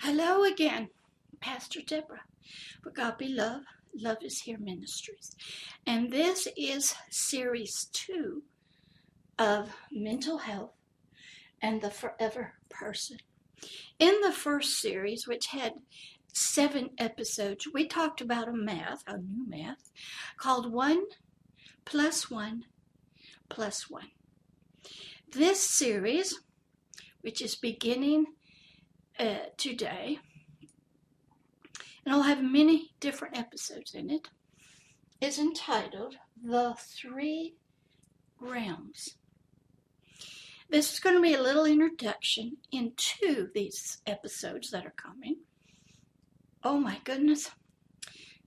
Hello again, Pastor Deborah for Agape Love, Love is Here Ministries. And this is series two of mental health and the forever person. In the first series, which had seven episodes, we talked about a math, a new math, called one plus one plus one. This series, which is beginning uh, today, and I'll have many different episodes in it, is entitled The Three Realms. This is going to be a little introduction into these episodes that are coming. Oh my goodness,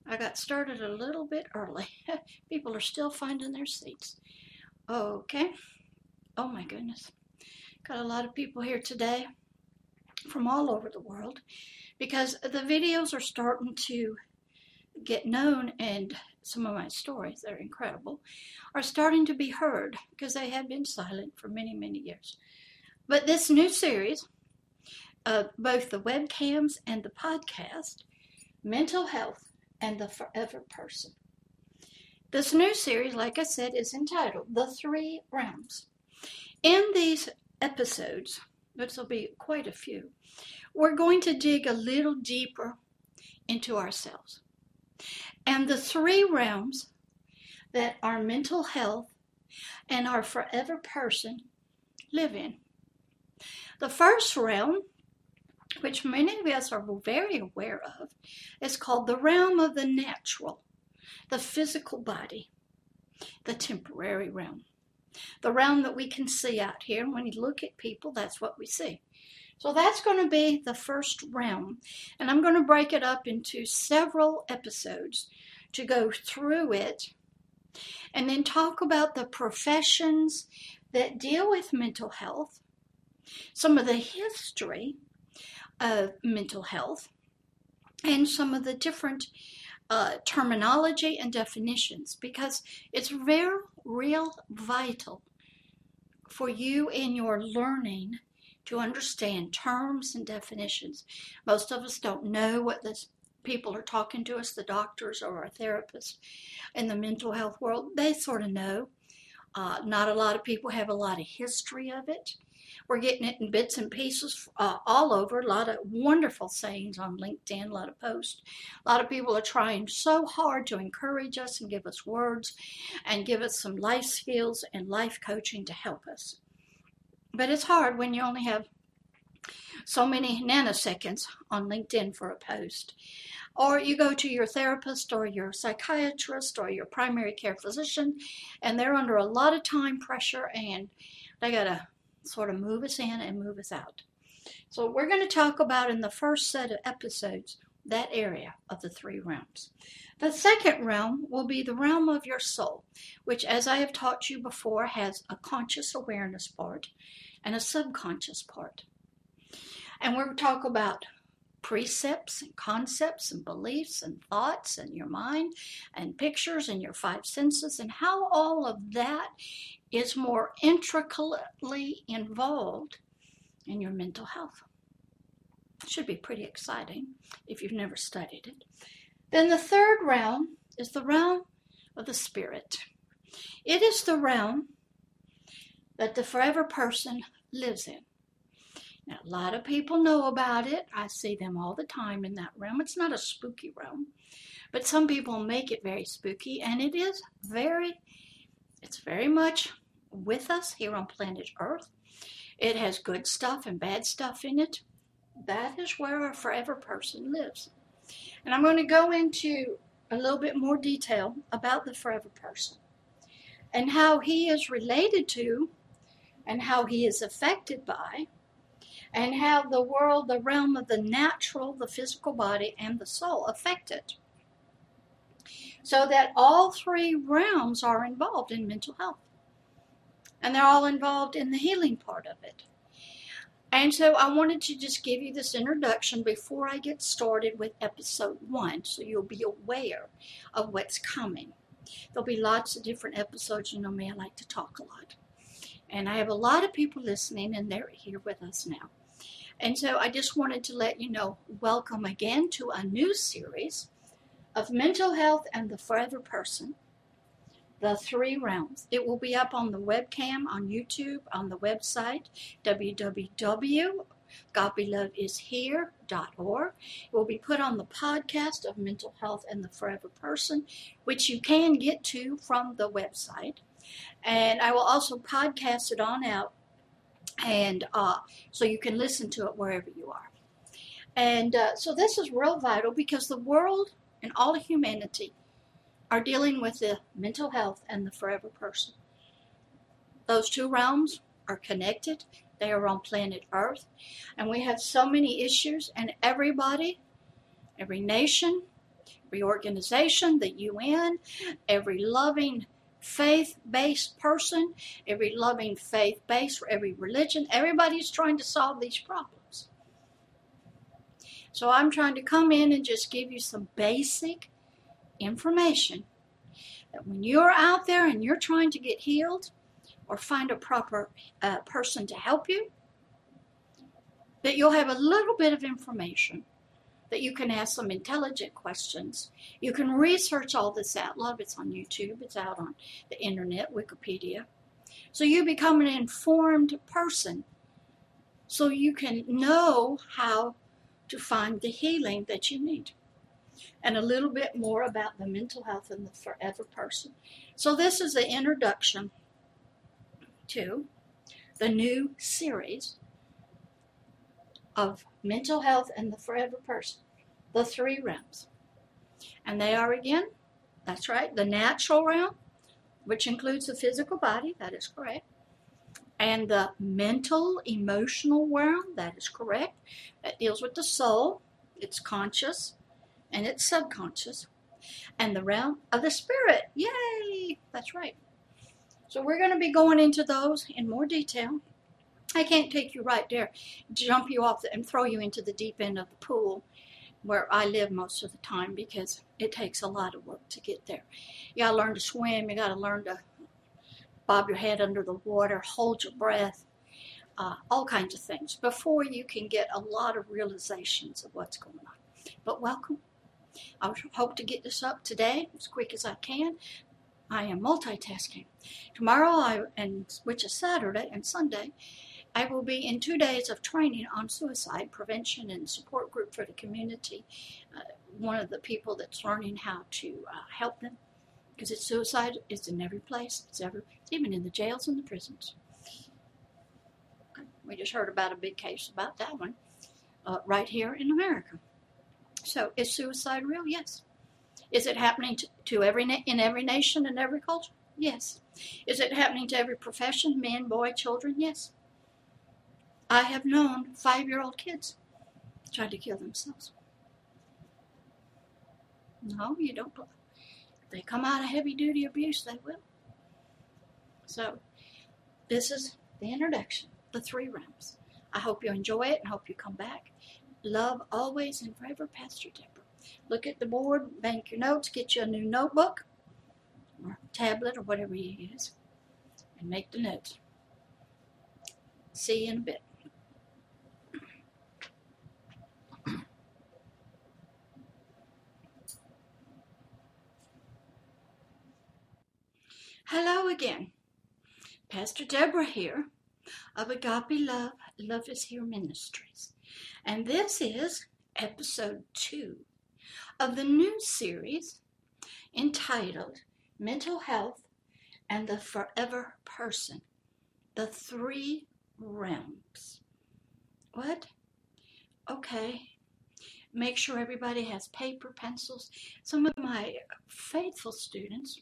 I got started a little bit early. People are still finding their seats. Okay. Oh my goodness. Got a lot of people here today from all over the world because the videos are starting to get known and some of my stories, they're incredible are starting to be heard because they had been silent for many many years. But this new series of both the webcams and the podcast mental health and the forever person. This new series like i said is entitled the three realms. In these episodes which will be quite a few we're going to dig a little deeper into ourselves. And the three realms that our mental health and our forever person live in. The first realm, which many of us are very aware of, is called the realm of the natural, the physical body, the temporary realm. The realm that we can see out here. When you look at people, that's what we see. So that's going to be the first realm. And I'm going to break it up into several episodes to go through it and then talk about the professions that deal with mental health, some of the history of mental health, and some of the different uh, terminology and definitions because it's very real vital for you in your learning to understand terms and definitions. Most of us don't know what the people are talking to us, the doctors or our therapists in the mental health world. They sort of know. Uh, not a lot of people have a lot of history of it. We're getting it in bits and pieces uh, all over. A lot of wonderful sayings on LinkedIn, a lot of posts. A lot of people are trying so hard to encourage us and give us words and give us some life skills and life coaching to help us. But it's hard when you only have so many nanoseconds on LinkedIn for a post. Or you go to your therapist or your psychiatrist or your primary care physician, and they're under a lot of time pressure and they got to sort of move us in and move us out. So, we're going to talk about in the first set of episodes that area of the three realms. The second realm will be the realm of your soul, which, as I have taught you before, has a conscious awareness part and a subconscious part. And we're talk about precepts and concepts and beliefs and thoughts and your mind and pictures and your five senses and how all of that is more intricately involved in your mental health. Should be pretty exciting if you've never studied it. Then the third realm is the realm of the spirit. It is the realm that the forever person lives in. Now, a lot of people know about it. I see them all the time in that realm. It's not a spooky realm, but some people make it very spooky, and it is very, it's very much with us here on planet Earth. It has good stuff and bad stuff in it. That is where a forever person lives. And I'm going to go into a little bit more detail about the forever person and how he is related to and how he is affected by, and how the world, the realm of the natural, the physical body, and the soul affect it. So that all three realms are involved in mental health. And they're all involved in the healing part of it. And so I wanted to just give you this introduction before I get started with episode one, so you'll be aware of what's coming. There'll be lots of different episodes. You know me, I like to talk a lot. And I have a lot of people listening, and they're here with us now. And so I just wanted to let you know welcome again to a new series of mental health and the forever person, the three realms. It will be up on the webcam on YouTube, on the website, www.godbelovedishere.org. It will be put on the podcast of Mental Health and the Forever Person, which you can get to from the website. And I will also podcast it on out and uh, so you can listen to it wherever you are. And uh, so this is real vital because the world and all of humanity are dealing with the mental health and the forever person. Those two realms are connected. They are on planet Earth. And we have so many issues, and everybody, every nation, every organization, the UN, every loving faith based person, every loving faith based for every religion. Everybody's trying to solve these problems. So I'm trying to come in and just give you some basic information that when you're out there and you're trying to get healed or find a proper uh, person to help you, that you'll have a little bit of information that you can ask some intelligent questions. You can research all this out. A lot of it's on YouTube, it's out on the internet, Wikipedia. So you become an informed person. So you can know how to find the healing that you need. And a little bit more about the mental health and the forever person. So, this is the introduction to the new series of mental health and the forever person, the three realms. And they are again, that's right, the natural realm, which includes the physical body, that is correct, and the mental, emotional realm, that is correct, that deals with the soul, it's conscious, and it's subconscious, and the realm of the spirit. Yay! That's right. So we're going to be going into those in more detail I can't take you right there, jump you off the, and throw you into the deep end of the pool where I live most of the time because it takes a lot of work to get there. You gotta learn to swim, you gotta learn to bob your head under the water, hold your breath, uh, all kinds of things before you can get a lot of realizations of what's going on. But welcome. I hope to get this up today as quick as I can. I am multitasking. Tomorrow, I, and which is Saturday and Sunday, I will be in two days of training on suicide prevention and support group for the community. Uh, one of the people that's learning how to uh, help them because it's suicide is in every place. It's ever it's even in the jails and the prisons. We just heard about a big case about that one uh, right here in America. So is suicide real? Yes. Is it happening to, to every na- in every nation and every culture? Yes. Is it happening to every profession, men, boy, children? Yes. I have known five year old kids tried to kill themselves. No, you don't. They come out of heavy duty abuse, they will. So, this is the introduction, the three realms. I hope you enjoy it and hope you come back. Love always and forever, Pastor Deborah. Look at the board, bank your notes, get you a new notebook or tablet or whatever you use, and make the notes. See you in a bit. Hello again. Pastor Deborah here of Agape Love, Love is Here Ministries. And this is episode two of the new series entitled Mental Health and the Forever Person The Three Realms. What? Okay. Make sure everybody has paper, pencils. Some of my faithful students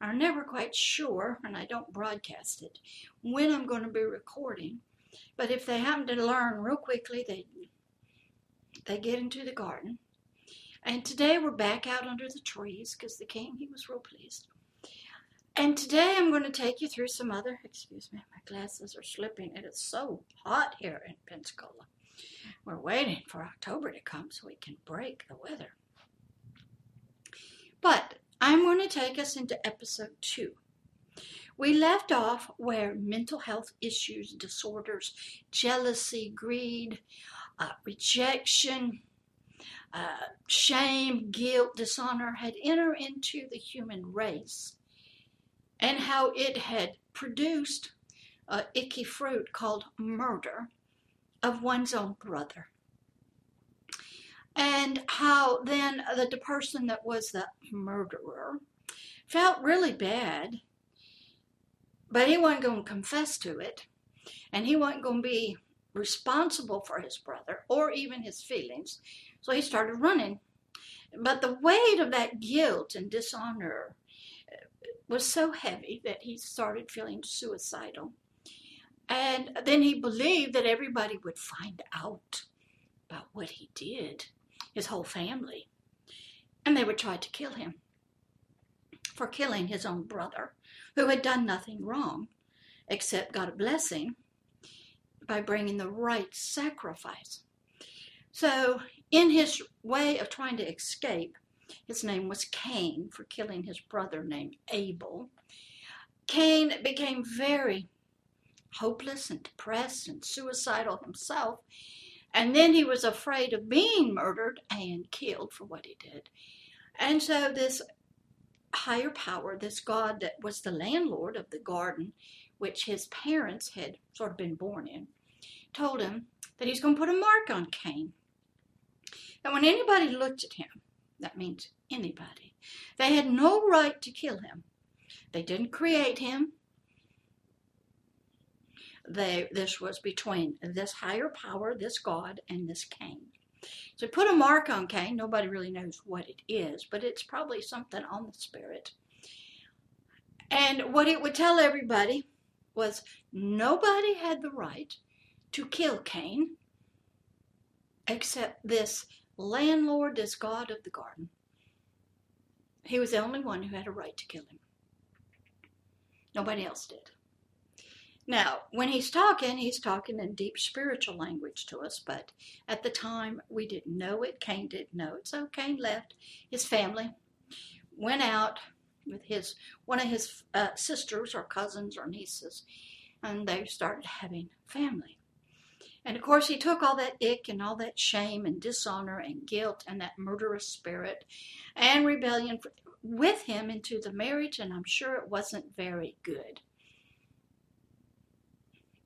are never quite sure, and I don't broadcast it, when I'm going to be recording. But if they happen to learn real quickly, they they get into the garden. And today we're back out under the trees because the king he was real pleased. And today I'm going to take you through some other. Excuse me, my glasses are slipping. It is so hot here in Pensacola. We're waiting for October to come so we can break the weather. But I'm going to take us into episode two, We left off where mental health issues, disorders, jealousy, greed, uh, rejection, uh, shame, guilt, dishonor had entered into the human race and how it had produced a icky fruit called murder of one's own brother. And how then the, the person that was the murderer felt really bad, but he wasn't going to confess to it, and he wasn't going to be responsible for his brother or even his feelings. So he started running. But the weight of that guilt and dishonor was so heavy that he started feeling suicidal. And then he believed that everybody would find out about what he did, his whole family, and they would try to kill him for killing his own brother, who had done nothing wrong except got a blessing by bringing the right sacrifice. So, in his way of trying to escape, his name was Cain for killing his brother named Abel. Cain became very hopeless and depressed and suicidal himself. And then he was afraid of being murdered and killed for what he did. And so, this higher power, this God that was the landlord of the garden, which his parents had sort of been born in, told him that he's going to put a mark on Cain. And when anybody looked at him, that means anybody, they had no right to kill him. They didn't create him, they, this was between this higher power, this God, and this Cain. So put a mark on Cain. Nobody really knows what it is, but it's probably something on the spirit. And what it would tell everybody was nobody had the right to kill Cain except this landlord, this God of the garden. He was the only one who had a right to kill him. Nobody else did. Now, when he's talking, he's talking in deep spiritual language to us, but at the time we didn't know it. Cain didn't know it. So Cain left his family, went out with his one of his uh, sisters or cousins or nieces, and they started having family. And of course, he took all that ick and all that shame and dishonor and guilt and that murderous spirit and rebellion with him into the marriage, and I'm sure it wasn't very good.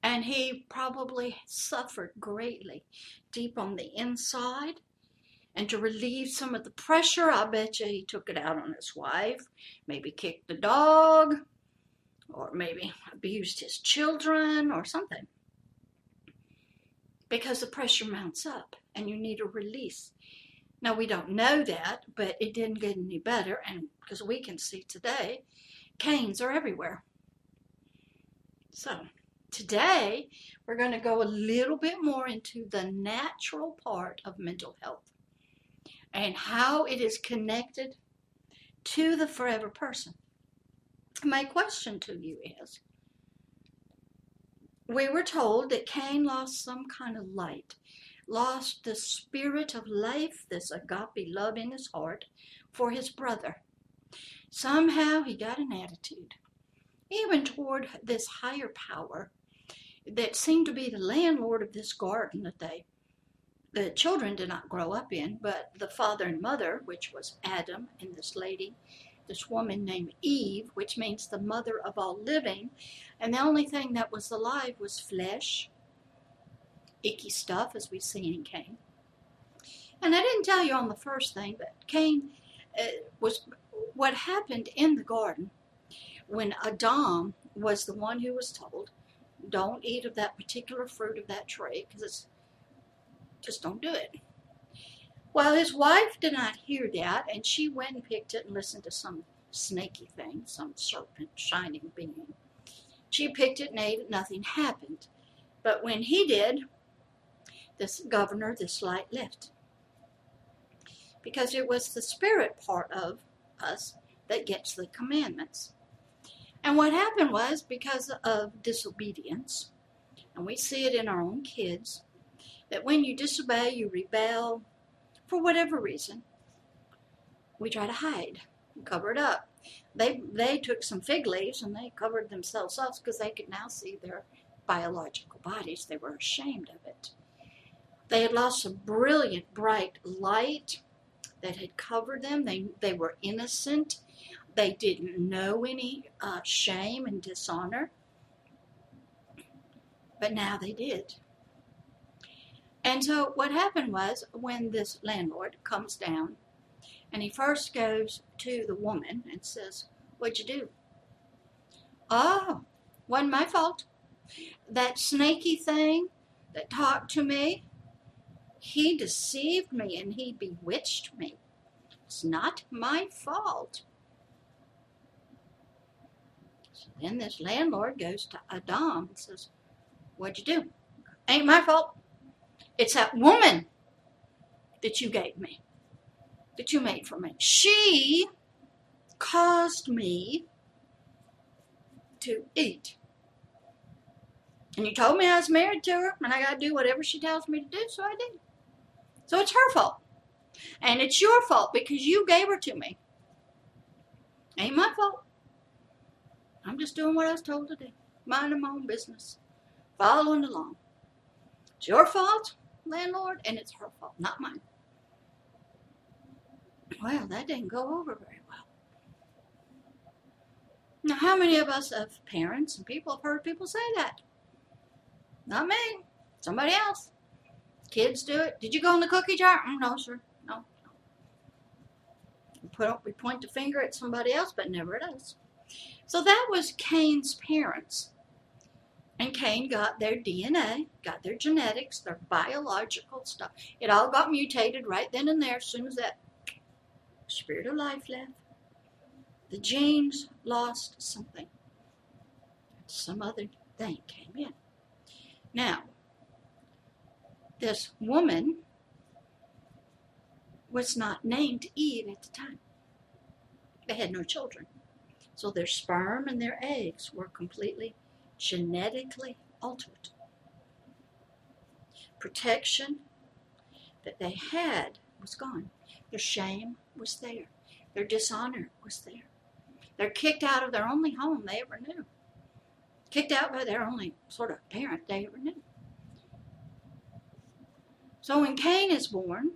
And he probably suffered greatly deep on the inside. And to relieve some of the pressure, I bet you he took it out on his wife, maybe kicked the dog, or maybe abused his children or something. Because the pressure mounts up and you need a release. Now, we don't know that, but it didn't get any better. And because we can see today, Cains are everywhere. So, Today, we're going to go a little bit more into the natural part of mental health and how it is connected to the forever person. My question to you is we were told that Cain lost some kind of light, lost the spirit of life, this agape love in his heart for his brother. Somehow he got an attitude, even toward this higher power that seemed to be the landlord of this garden that they the children did not grow up in, but the father and mother, which was Adam and this lady, this woman named Eve, which means the mother of all living, and the only thing that was alive was flesh, icky stuff, as we see in Cain. And I didn't tell you on the first thing, but Cain uh, was what happened in the garden when Adam was the one who was told don't eat of that particular fruit of that tree because it's just don't do it. Well, his wife did not hear that, and she went and picked it and listened to some snaky thing, some serpent shining being. She picked it and ate it, nothing happened. But when he did, this governor, this light left. Because it was the spirit part of us that gets the commandments. And what happened was because of disobedience, and we see it in our own kids, that when you disobey, you rebel, for whatever reason, we try to hide. and cover it up. They they took some fig leaves and they covered themselves up because they could now see their biological bodies. They were ashamed of it. They had lost a brilliant, bright light that had covered them. They they were innocent. They didn't know any uh, shame and dishonor. But now they did. And so what happened was when this landlord comes down and he first goes to the woman and says, What'd you do? Oh, wasn't my fault. That snaky thing that talked to me, he deceived me and he bewitched me. It's not my fault. So then this landlord goes to Adam and says, What'd you do? Ain't my fault. It's that woman that you gave me, that you made for me. She caused me to eat. And you told me I was married to her and I got to do whatever she tells me to do, so I did. So it's her fault. And it's your fault because you gave her to me. Ain't my fault. I'm just doing what I was told to do, minding my own business, following along. It's your fault landlord, and it's her fault, not mine. Well, that didn't go over very well. Now, how many of us have parents and people have heard people say that? Not me. Somebody else. Kids do it. Did you go in the cookie jar? Mm, no, sir. No. no. We, put, we point the finger at somebody else, but never at us. So that was Cain's parents. And Cain got their DNA, got their genetics, their biological stuff. It all got mutated right then and there as soon as that spirit of life left. The genes lost something. Some other thing came in. Now, this woman was not named Eve at the time. They had no children. So their sperm and their eggs were completely genetically altered. Protection that they had was gone. Their shame was there. Their dishonor was there. They're kicked out of their only home they ever knew. Kicked out by their only sort of parent they ever knew. So when Cain is born,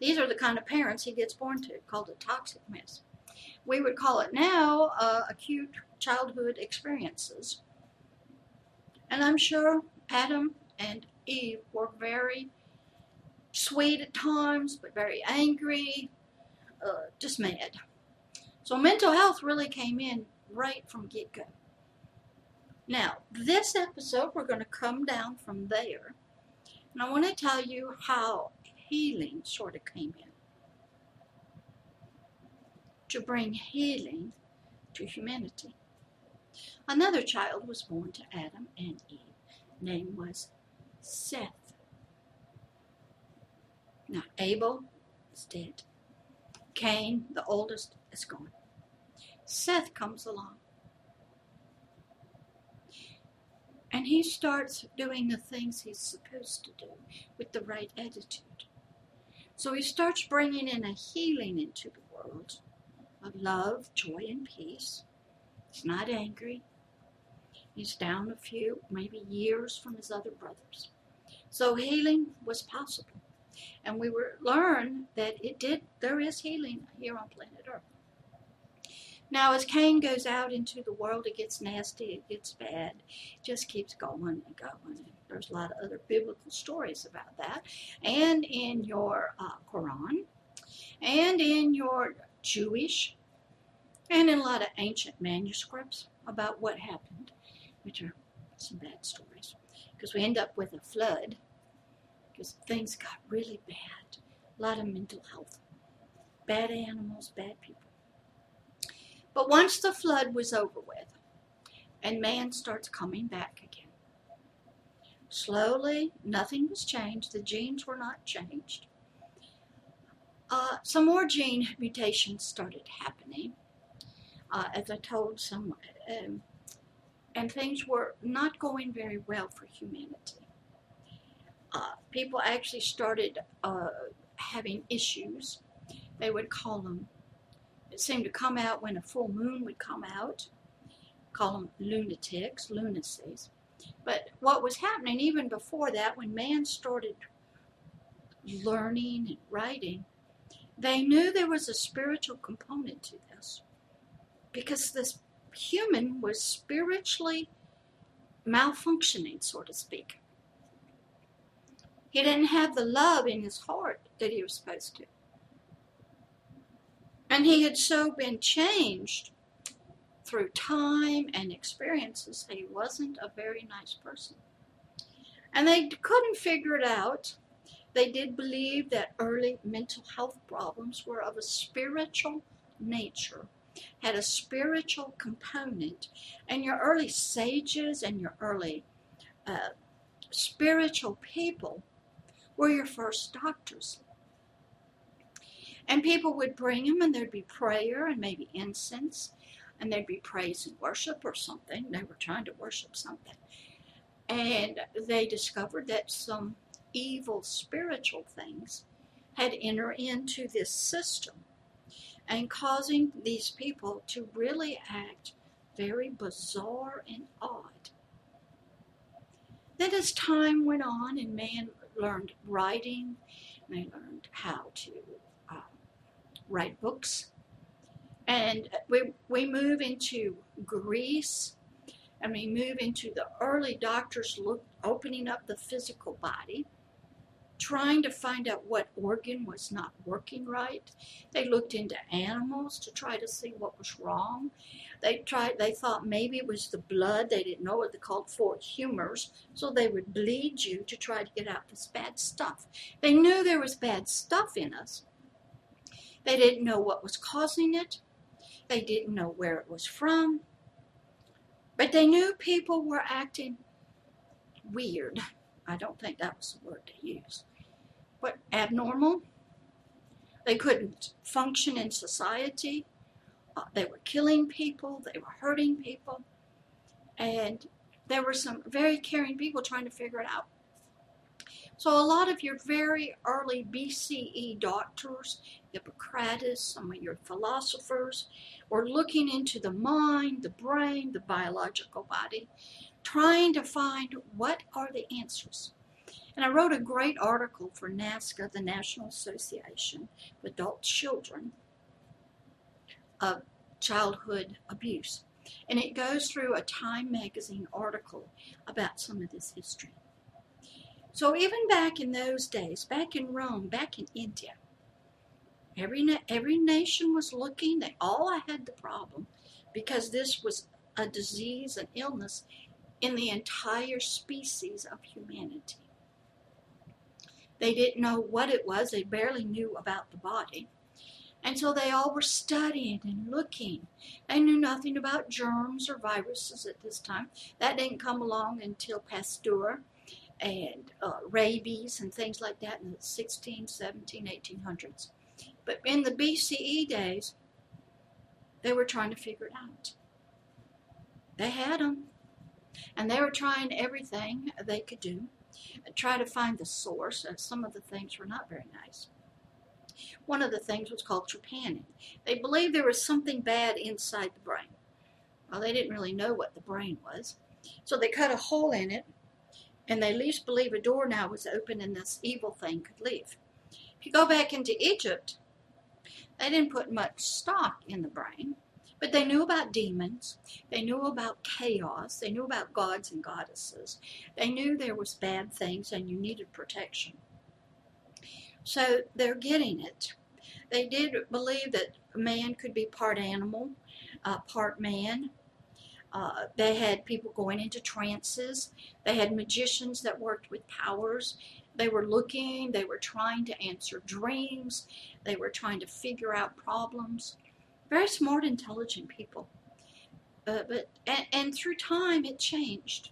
these are the kind of parents he gets born to, called a toxic mess. We would call it now uh, acute childhood experiences. And I'm sure Adam and Eve were very sweet at times, but very angry, uh, just mad. So mental health really came in right from get go. Now, this episode, we're going to come down from there. And I want to tell you how healing sort of came in. To bring healing to humanity. Another child was born to Adam and Eve. Name was Seth. Now Abel is dead. Cain, the oldest, is gone. Seth comes along. And he starts doing the things he's supposed to do with the right attitude. So he starts bringing in a healing into the world of love, joy, and peace. He's not angry. He's down a few, maybe years from his other brothers. So healing was possible. And we were learn that it did there is healing here on planet Earth. Now as Cain goes out into the world, it gets nasty, it gets bad, it just keeps going and going. There's a lot of other biblical stories about that. And in your uh, Quran, and in your Jewish, and in a lot of ancient manuscripts about what happened which are some bad stories. Because we end up with a flood because things got really bad. A lot of mental health. Bad animals, bad people. But once the flood was over with and man starts coming back again, slowly, nothing was changed. The genes were not changed. Uh, some more gene mutations started happening. Uh, as I told some, um, and things were not going very well for humanity. Uh, people actually started uh, having issues. They would call them it seemed to come out when a full moon would come out. Call them lunatics, lunacies. But what was happening even before that, when man started learning and writing, they knew there was a spiritual component to this because this human was spiritually malfunctioning, so to speak. He didn't have the love in his heart that he was supposed to. And he had so been changed through time and experiences that he wasn't a very nice person. And they couldn't figure it out. They did believe that early mental health problems were of a spiritual nature, had a spiritual component, and your early sages and your early uh, spiritual people were your first doctors. And people would bring them, and there'd be prayer and maybe incense, and there'd be praise and worship or something. They were trying to worship something. And they discovered that some evil spiritual things had entered into this system and causing these people to really act very bizarre and odd. Then, as time went on and man learned writing, they learned how to uh, write books. And we, we move into Greece and we move into the early doctors look, opening up the physical body, trying to find out what organ was not working right. They looked into animals to try to see what was wrong. They tried. They thought maybe it was the blood. They didn't know what they called four humors, so they would bleed you to try to get out this bad stuff. They knew there was bad stuff in us. They didn't know what was causing it. They didn't know where it was from. But they knew people were acting weird. I don't think that was the word to use. But abnormal. They couldn't function in society. Uh, they were killing people, they were hurting people, and there were some very caring people trying to figure it out. So, a lot of your very early BCE doctors, Hippocrates, some of your philosophers, were looking into the mind, the brain, the biological body, trying to find what are the answers. And I wrote a great article for NAASCA, the National Association of Adult Children, of childhood abuse. And it goes through a Time magazine article about some of this history. So even back in those days, back in Rome, back in India, every every nation was looking. They all had the problem because this was a disease, an illness in the entire species of humanity. They didn't know what it was. They barely knew about the body. And so they all were studying and looking. They knew nothing about germs or viruses at this time. That didn't come along until Pasteur and uh, rabies and things like that in the 16, 17, 1800s. But in the BCE days, they were trying to figure it out. They had them. And they were trying everything they could do, try to find the source. of some of the things were not very nice. One of the things was called trepanning. They believed there was something bad inside the brain. Well, they didn't really know what the brain was. So they cut a hole in it, and they at least believe a door now was open and this evil thing could leave. If you go back into Egypt, they didn't put much stock in the brain, but they knew about demons. They knew about chaos. They knew about gods and goddesses. They knew there was bad things and you needed protection. So they're getting it. They did believe that man could be part animal, uh, part man. Uh, they had people going into trances. They had magicians that worked with powers. They were looking, they were trying to answer dreams, they were trying to figure out problems. Very smart, intelligent people. Uh, but and, and through time, it changed.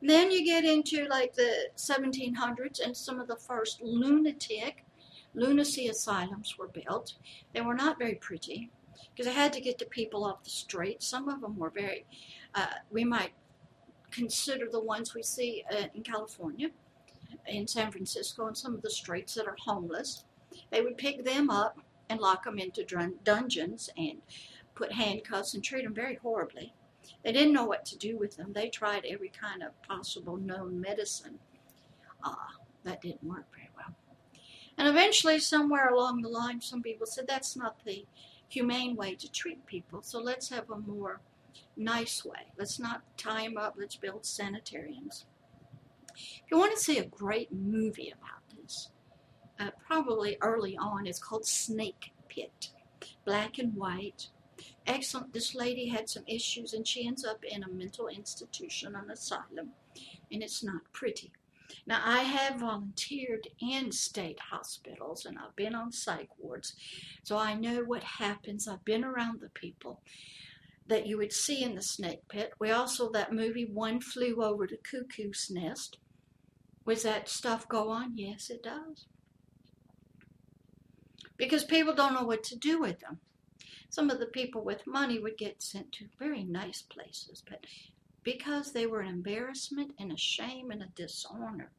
Then you get into like the 1700s, and some of the first lunatic, lunacy asylums were built. They were not very pretty because they had to get the people off the street. Some of them were very, uh, we might consider the ones we see uh, in California, in San Francisco, and some of the streets that are homeless. They would pick them up and lock them into dun- dungeons and put handcuffs and treat them very horribly. They didn't know what to do with them. They tried every kind of possible known medicine. Uh, that didn't work very well. And eventually, somewhere along the line, some people said that's not the humane way to treat people. So let's have a more nice way. Let's not tie them up. Let's build sanitariums. If you want to see a great movie about uh, probably early on, it's called Snake Pit. Black and white. Excellent. This lady had some issues and she ends up in a mental institution, an asylum, and it's not pretty. Now, I have volunteered in state hospitals and I've been on psych wards, so I know what happens. I've been around the people that you would see in the snake pit. We also, that movie, One Flew Over the Cuckoo's Nest. Was that stuff go on? Yes, it does. Because people don't know what to do with them. Some of the people with money would get sent to very nice places, but because they were an embarrassment and a shame and a dishonor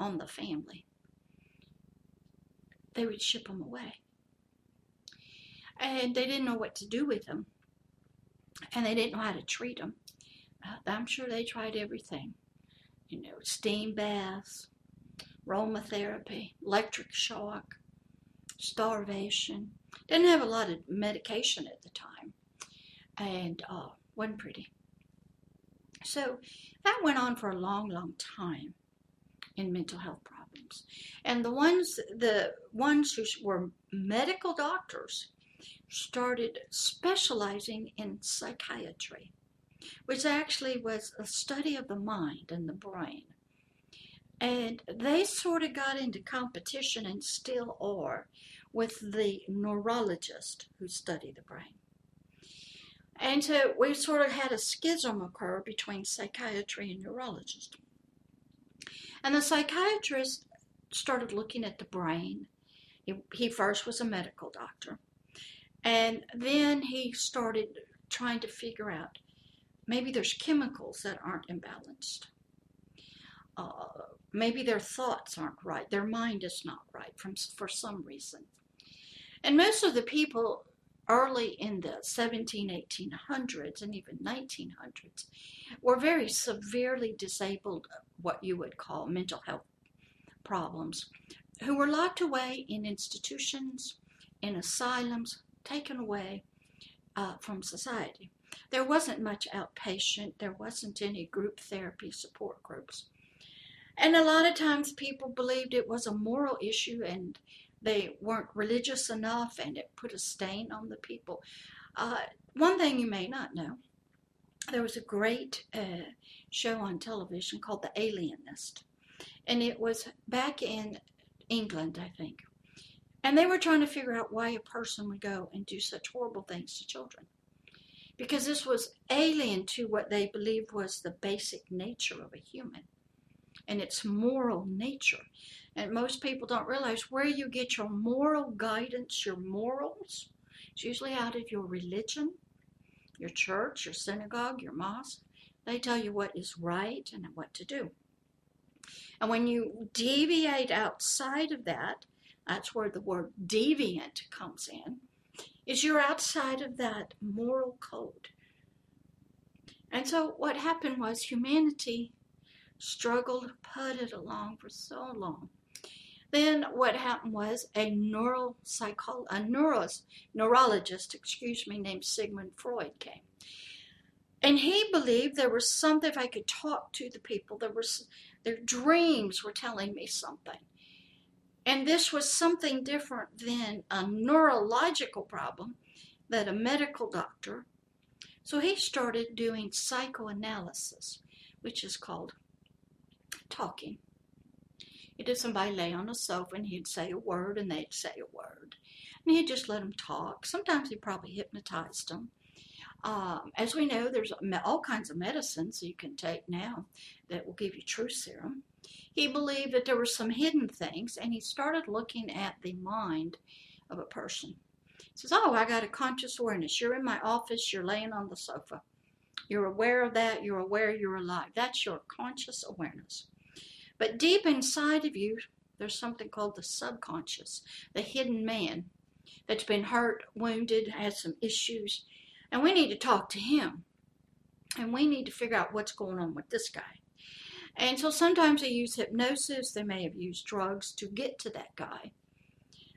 on the family, they would ship them away. And they didn't know what to do with them, and they didn't know how to treat them. Uh, I'm sure they tried everything you know, steam baths, aromatherapy, electric shock, starvation. Didn't have a lot of medication at the time, and uh, wasn't pretty. So that went on for a long, long time in mental health problems. And the ones, the ones who were medical doctors started specializing in psychiatry, which actually was a study of the mind and the brain. And they sort of got into competition and still are with the neurologist who study the brain. And so we sort of had a schism occur between psychiatry and neurologist. And the psychiatrist started looking at the brain. He, he first was a medical doctor. And then he started trying to figure out maybe there's chemicals that aren't imbalanced. Uh, maybe their thoughts aren't right. Their mind is not right from, for some reason. And most of the people early in the 17, 1800s, and even 1900s, were very severely disabled, what you would call mental health problems, who were locked away in institutions, in asylums, taken away uh, from society. There wasn't much outpatient, there wasn't any group therapy support groups. And a lot of times people believed it was a moral issue and they weren't religious enough and it put a stain on the people. Uh, one thing you may not know there was a great uh, show on television called The Alienist, and it was back in England, I think. And they were trying to figure out why a person would go and do such horrible things to children. Because this was alien to what they believed was the basic nature of a human and its moral nature. And most people don't realize where you get your moral guidance, your morals. It's usually out of your religion, your church, your synagogue, your mosque. They tell you what is right and what to do. And when you deviate outside of that, that's where the word deviant comes in, is you're outside of that moral code. And so what happened was humanity struggled, putted along for so long then what happened was a neuropsychol a neuros, neurologist, excuse me, named Sigmund Freud came. And he believed there was something if I could talk to the people, there was their dreams were telling me something. And this was something different than a neurological problem that a medical doctor. So he started doing psychoanalysis, which is called talking. He did somebody lay on a sofa and he'd say a word and they'd say a word. And he'd just let them talk. Sometimes he probably hypnotized them. Um, as we know, there's all kinds of medicines you can take now that will give you truth serum. He believed that there were some hidden things, and he started looking at the mind of a person. He says, Oh, I got a conscious awareness. You're in my office, you're laying on the sofa. You're aware of that, you're aware you're alive. That's your conscious awareness. But deep inside of you, there's something called the subconscious, the hidden man. that's been hurt, wounded, has some issues, and we need to talk to him. And we need to figure out what's going on with this guy. And so sometimes they use hypnosis, they may have used drugs to get to that guy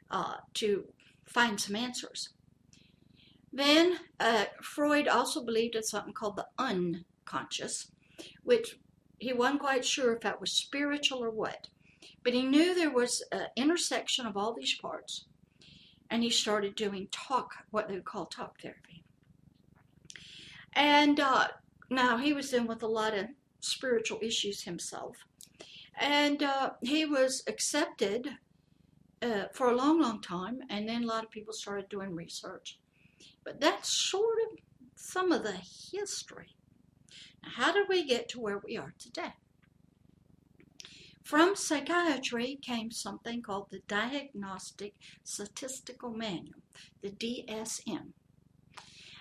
uh, to find some answers. Then uh, Freud also believed in something called the unconscious, which he wasn't quite sure if that was spiritual or what. But he knew there was an intersection of all these parts, and he started doing talk, what they would call talk therapy. And uh, now he was in with a lot of spiritual issues himself. And uh, he was accepted uh, for a long, long time, and then a lot of people started doing research. But that's sort of some of the history. How did we get to where we are today? From psychiatry came something called the Diagnostic Statistical Manual, the DSM.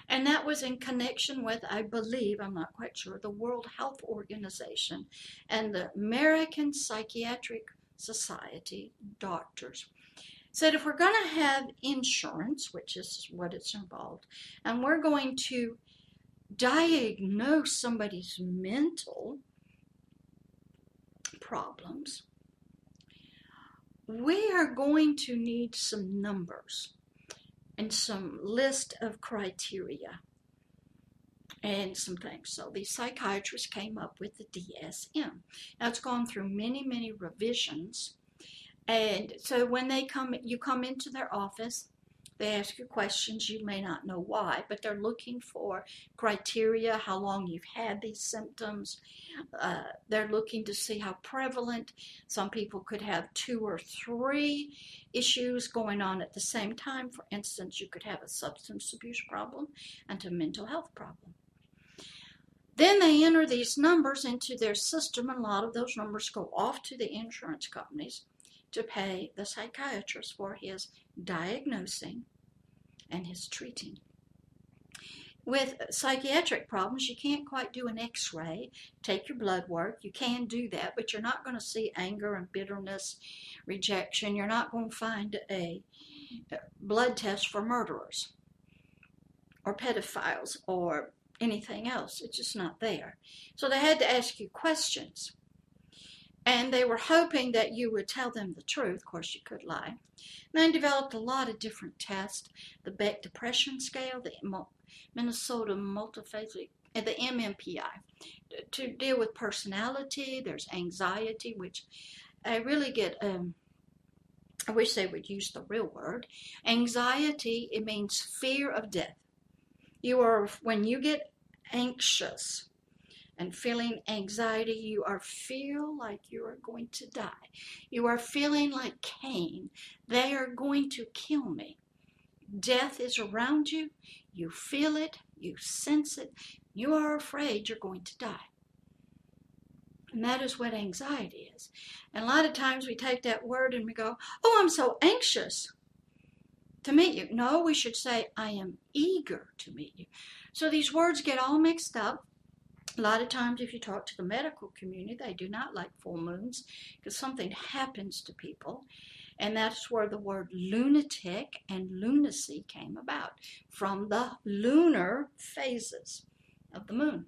And that was in connection with, I believe, I'm not quite sure, the World Health Organization and the American Psychiatric Society doctors said if we're going to have insurance, which is what it's involved, and we're going to diagnose somebody's mental problems, we are going to need some numbers and some list of criteria and some things. So these psychiatrists came up with the DSM. Now it's gone through many, many revisions. And so when they come, you come into their office, they ask you questions. You may not know why, but they're looking for criteria, how long you've had these symptoms. Uh, they're looking to see how prevalent. Some people could have two or three issues going on at the same time. For instance, you could have a substance abuse problem and a mental health problem. Then they enter these numbers into their system, and a lot of those numbers go off to the insurance companies to pay the psychiatrist for his diagnosing and his treating. With psychiatric problems, you can't quite do an x ray, take your blood work. You can do that, but you're not going to see anger and bitterness, rejection. You're not going to find a blood test for murderers or pedophiles or anything else. It's just not there. So they had to ask you questions. And they were hoping that you would tell them the truth. Of course, you could lie. And they developed a lot of different tests the Beck Depression Scale, the Minnesota Multiphasic, and the MMPI to deal with personality. There's anxiety, which I really get. Um, I wish they would use the real word. Anxiety, it means fear of death. You are, when you get anxious, and feeling anxiety, you are feel like you are going to die. You are feeling like Cain. They are going to kill me. Death is around you. You feel it. You sense it. You are afraid you're going to die. And that is what anxiety is. And a lot of times we take that word and we go, Oh, I'm so anxious to meet you. No, we should say, I am eager to meet you. So these words get all mixed up a lot of times, if you talk to the medical community, they do not like full moons because something happens to people. And that's where the word lunatic and lunacy came about from the lunar phases of the moon.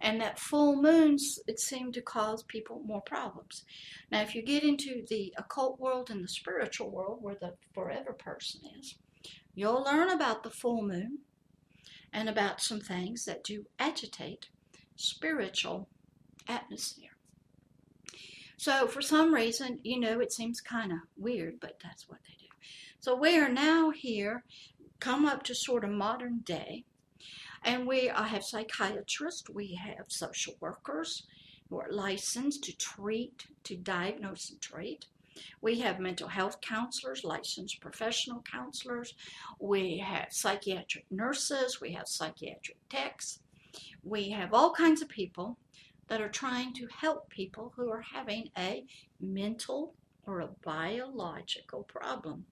And that full moons, it seemed to cause people more problems. Now, if you get into the occult world and the spiritual world, where the forever person is, you'll learn about the full moon and about some things that do agitate spiritual atmosphere. So, for some reason, you know, it seems kind of weird, but that's what they do. So, we are now here, come up to sort of modern day, and we I have psychiatrists, we have social workers who are licensed to treat, to diagnose and treat. We have mental health counselors, licensed professional counselors. We have psychiatric nurses. We have psychiatric techs. We have all kinds of people that are trying to help people who are having a mental or a biological problem.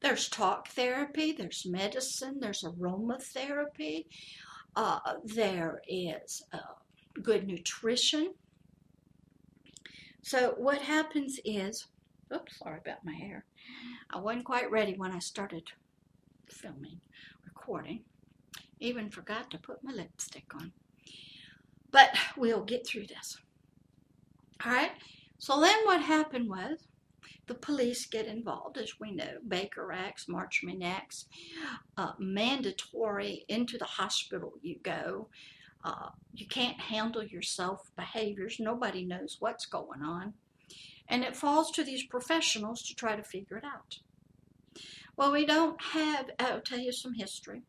There's talk therapy, there's medicine, there's aromatherapy, uh, there is uh, good nutrition. So, what happens is Oops, sorry about my hair. I wasn't quite ready when I started filming, recording. Even forgot to put my lipstick on. But we'll get through this. All right. So then what happened was the police get involved, as we know. Baker Acts, Marchman Acts, uh, mandatory into the hospital you go. Uh, you can't handle yourself behaviors. Nobody knows what's going on. And it falls to these professionals to try to figure it out. Well, we don't have, I'll tell you some history.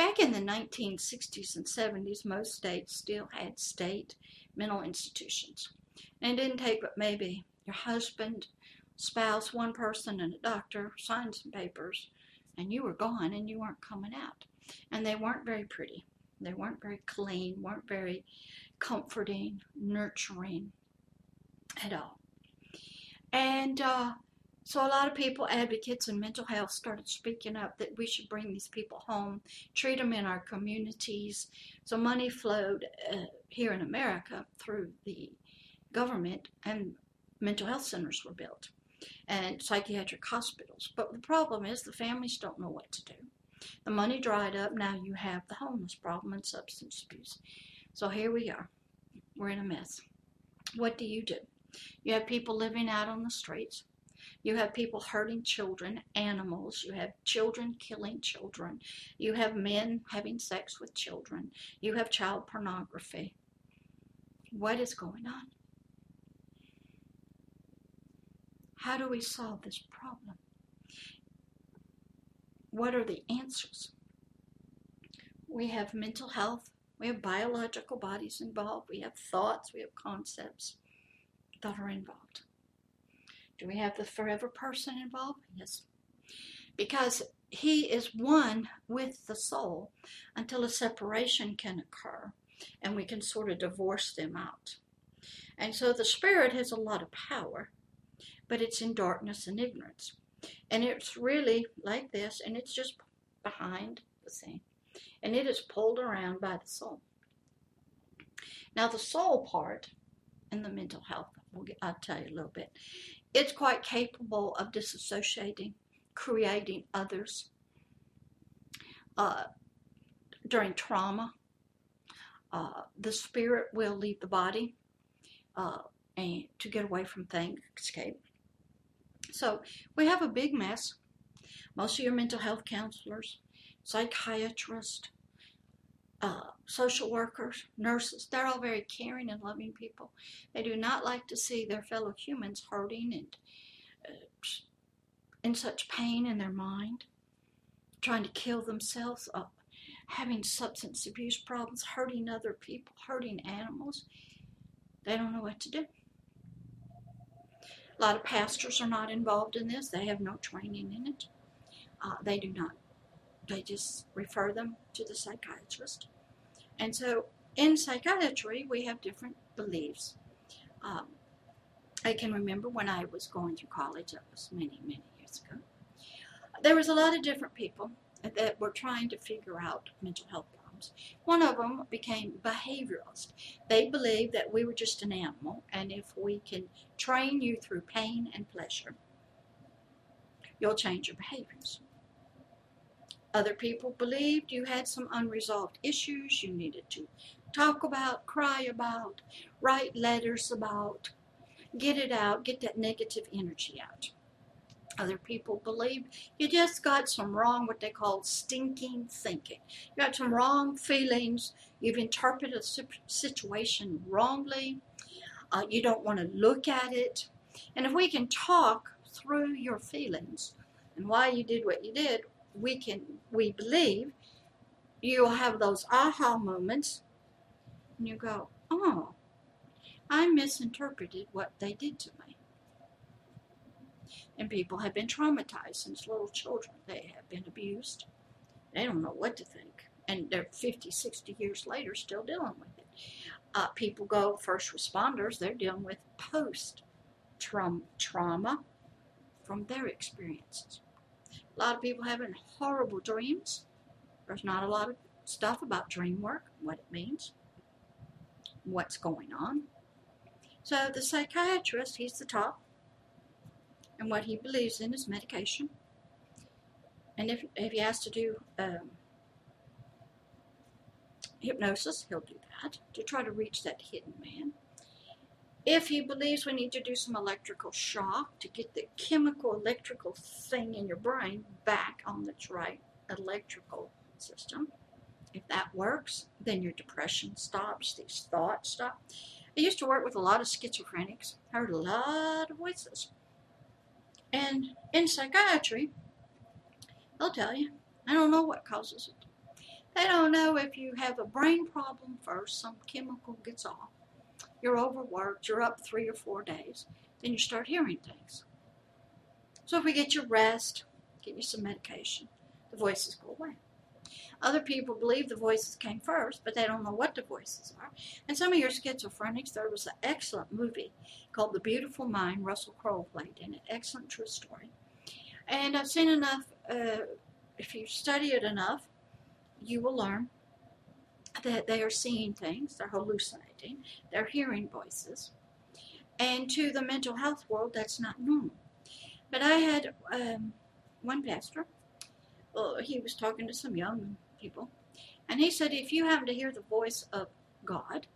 Back in the 1960s and 70s, most states still had state mental institutions. And it didn't take but maybe your husband, spouse, one person, and a doctor signed some papers, and you were gone and you weren't coming out. And they weren't very pretty. They weren't very clean, weren't very comforting, nurturing at all. And uh, so a lot of people, advocates in mental health, started speaking up that we should bring these people home, treat them in our communities. So money flowed uh, here in America through the government, and mental health centers were built and psychiatric hospitals. But the problem is the families don't know what to do. The money dried up. Now you have the homeless problem and substance abuse. So here we are. We're in a mess. What do you do? You have people living out on the streets. You have people hurting children, animals. You have children killing children. You have men having sex with children. You have child pornography. What is going on? How do we solve this problem? What are the answers? We have mental health, we have biological bodies involved, we have thoughts, we have concepts that are involved. Do we have the forever person involved? Yes. Because he is one with the soul until a separation can occur and we can sort of divorce them out. And so the spirit has a lot of power, but it's in darkness and ignorance. And it's really like this, and it's just behind the scene. And it is pulled around by the soul. Now, the soul part and the mental health, I'll tell you a little bit, it's quite capable of disassociating, creating others. Uh, during trauma, uh, the spirit will leave the body uh, and to get away from things, escape. So we have a big mess. Most of your mental health counselors, psychiatrists, uh, social workers, nurses, they're all very caring and loving people. They do not like to see their fellow humans hurting and uh, in such pain in their mind, trying to kill themselves, up, having substance abuse problems, hurting other people, hurting animals. They don't know what to do. A lot of pastors are not involved in this. They have no training in it. Uh, they do not. They just refer them to the psychiatrist. And so in psychiatry, we have different beliefs. Um, I can remember when I was going through college, that was many, many years ago. There was a lot of different people that were trying to figure out mental health problems. One of them became behavioralist. They believed that we were just an animal, and if we can train you through pain and pleasure, you'll change your behaviors. Other people believed you had some unresolved issues you needed to talk about, cry about, write letters about, get it out, get that negative energy out. Other people believe you just got some wrong, what they call stinking thinking. You got some wrong feelings. You've interpreted a situation wrongly. Uh, you don't want to look at it. And if we can talk through your feelings and why you did what you did, we can we believe you'll have those aha moments and you go, oh, I misinterpreted what they did to me. And people have been traumatized since little children. They have been abused. They don't know what to think. And they're 50, 60 years later still dealing with it. Uh, people go, first responders, they're dealing with post trauma from their experiences. A lot of people having horrible dreams. There's not a lot of stuff about dream work, what it means, what's going on. So the psychiatrist, he's the top, And what he believes in is medication. And if, if he has to do um, hypnosis, he'll do that to try to reach that hidden man. If he believes we need to do some electrical shock to get the chemical electrical thing in your brain back on the right electrical system, if that works, then your depression stops, these thoughts stop. I used to work with a lot of schizophrenics, heard a lot of voices. And in psychiatry, they'll tell you, I don't know what causes it. They don't know if you have a brain problem first, some chemical gets off. You're overworked, you're up three or four days, then you start hearing things. So if we get you rest, get you some medication, the voices go away. Other people believe the voices came first, but they don't know what the voices are. And some of your schizophrenics, there was an excellent movie called The Beautiful Mind. Russell Crowe played in it. Excellent true story. And I've seen enough, uh, if you study it enough, you will learn that they are seeing things, they're hallucinating, they're hearing voices. And to the mental health world, that's not normal. But I had um, one pastor, well, he was talking to some young people. And he said, if you happen to hear the voice of God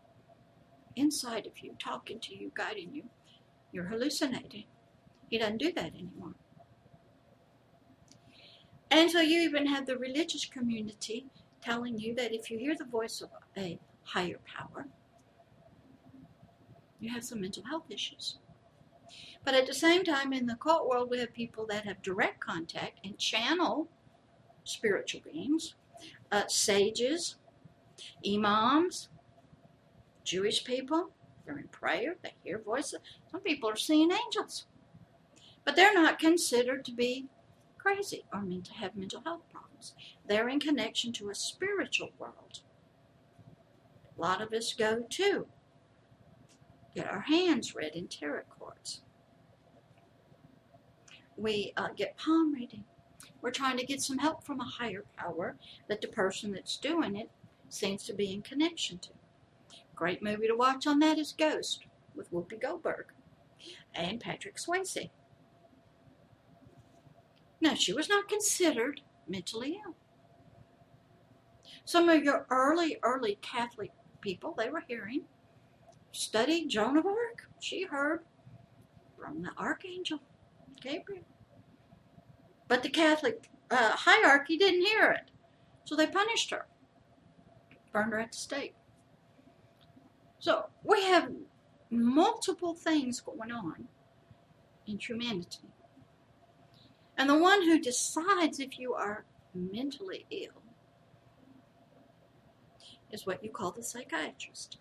inside of you, talking to you, guiding you, you're hallucinating. He doesn't do that anymore. And so you even have the religious community telling you that if you hear the voice of a higher power, you have some mental health issues. But at the same time, in the cult world, we have people that have direct contact and channel spiritual beings uh, sages, imams, Jewish people. They're in prayer, they hear voices. Some people are seeing angels. But they're not considered to be crazy or meant to have mental health problems. They're in connection to a spiritual world. A lot of us go to get our hands read in tarot cards. We uh, get palm reading. We're trying to get some help from a higher power that the person that's doing it seems to be in connection to. Great movie to watch on that is Ghost with Whoopi Goldberg and Patrick Swayze. Now, she was not considered mentally ill. Some of your early, early Catholic people, they were hearing, studied Joan of Arc. She heard from the Archangel Gabriel. But the Catholic uh, hierarchy didn't hear it. So they punished her, burned her at the stake. So we have multiple things going on in humanity. And the one who decides if you are mentally ill is what you call the psychiatrist.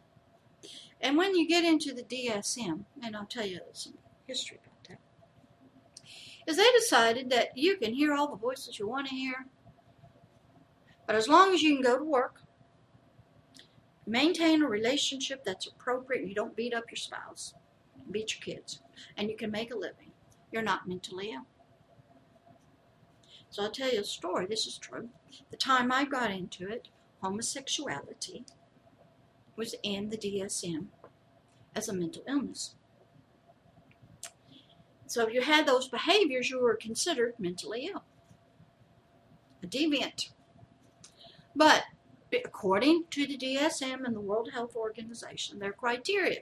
And when you get into the DSM, and I'll tell you some history about that, is they decided that you can hear all the voices you want to hear, but as long as you can go to work, maintain a relationship that's appropriate, you don't beat up your spouse, beat your kids, and you can make a living, you're not mentally ill. So I'll tell you a story. This is true. The time I got into it, homosexuality was in the DSM as a mental illness. So if you had those behaviors, you were considered mentally ill, a deviant. But according to the DSM and the World Health Organization, their criteria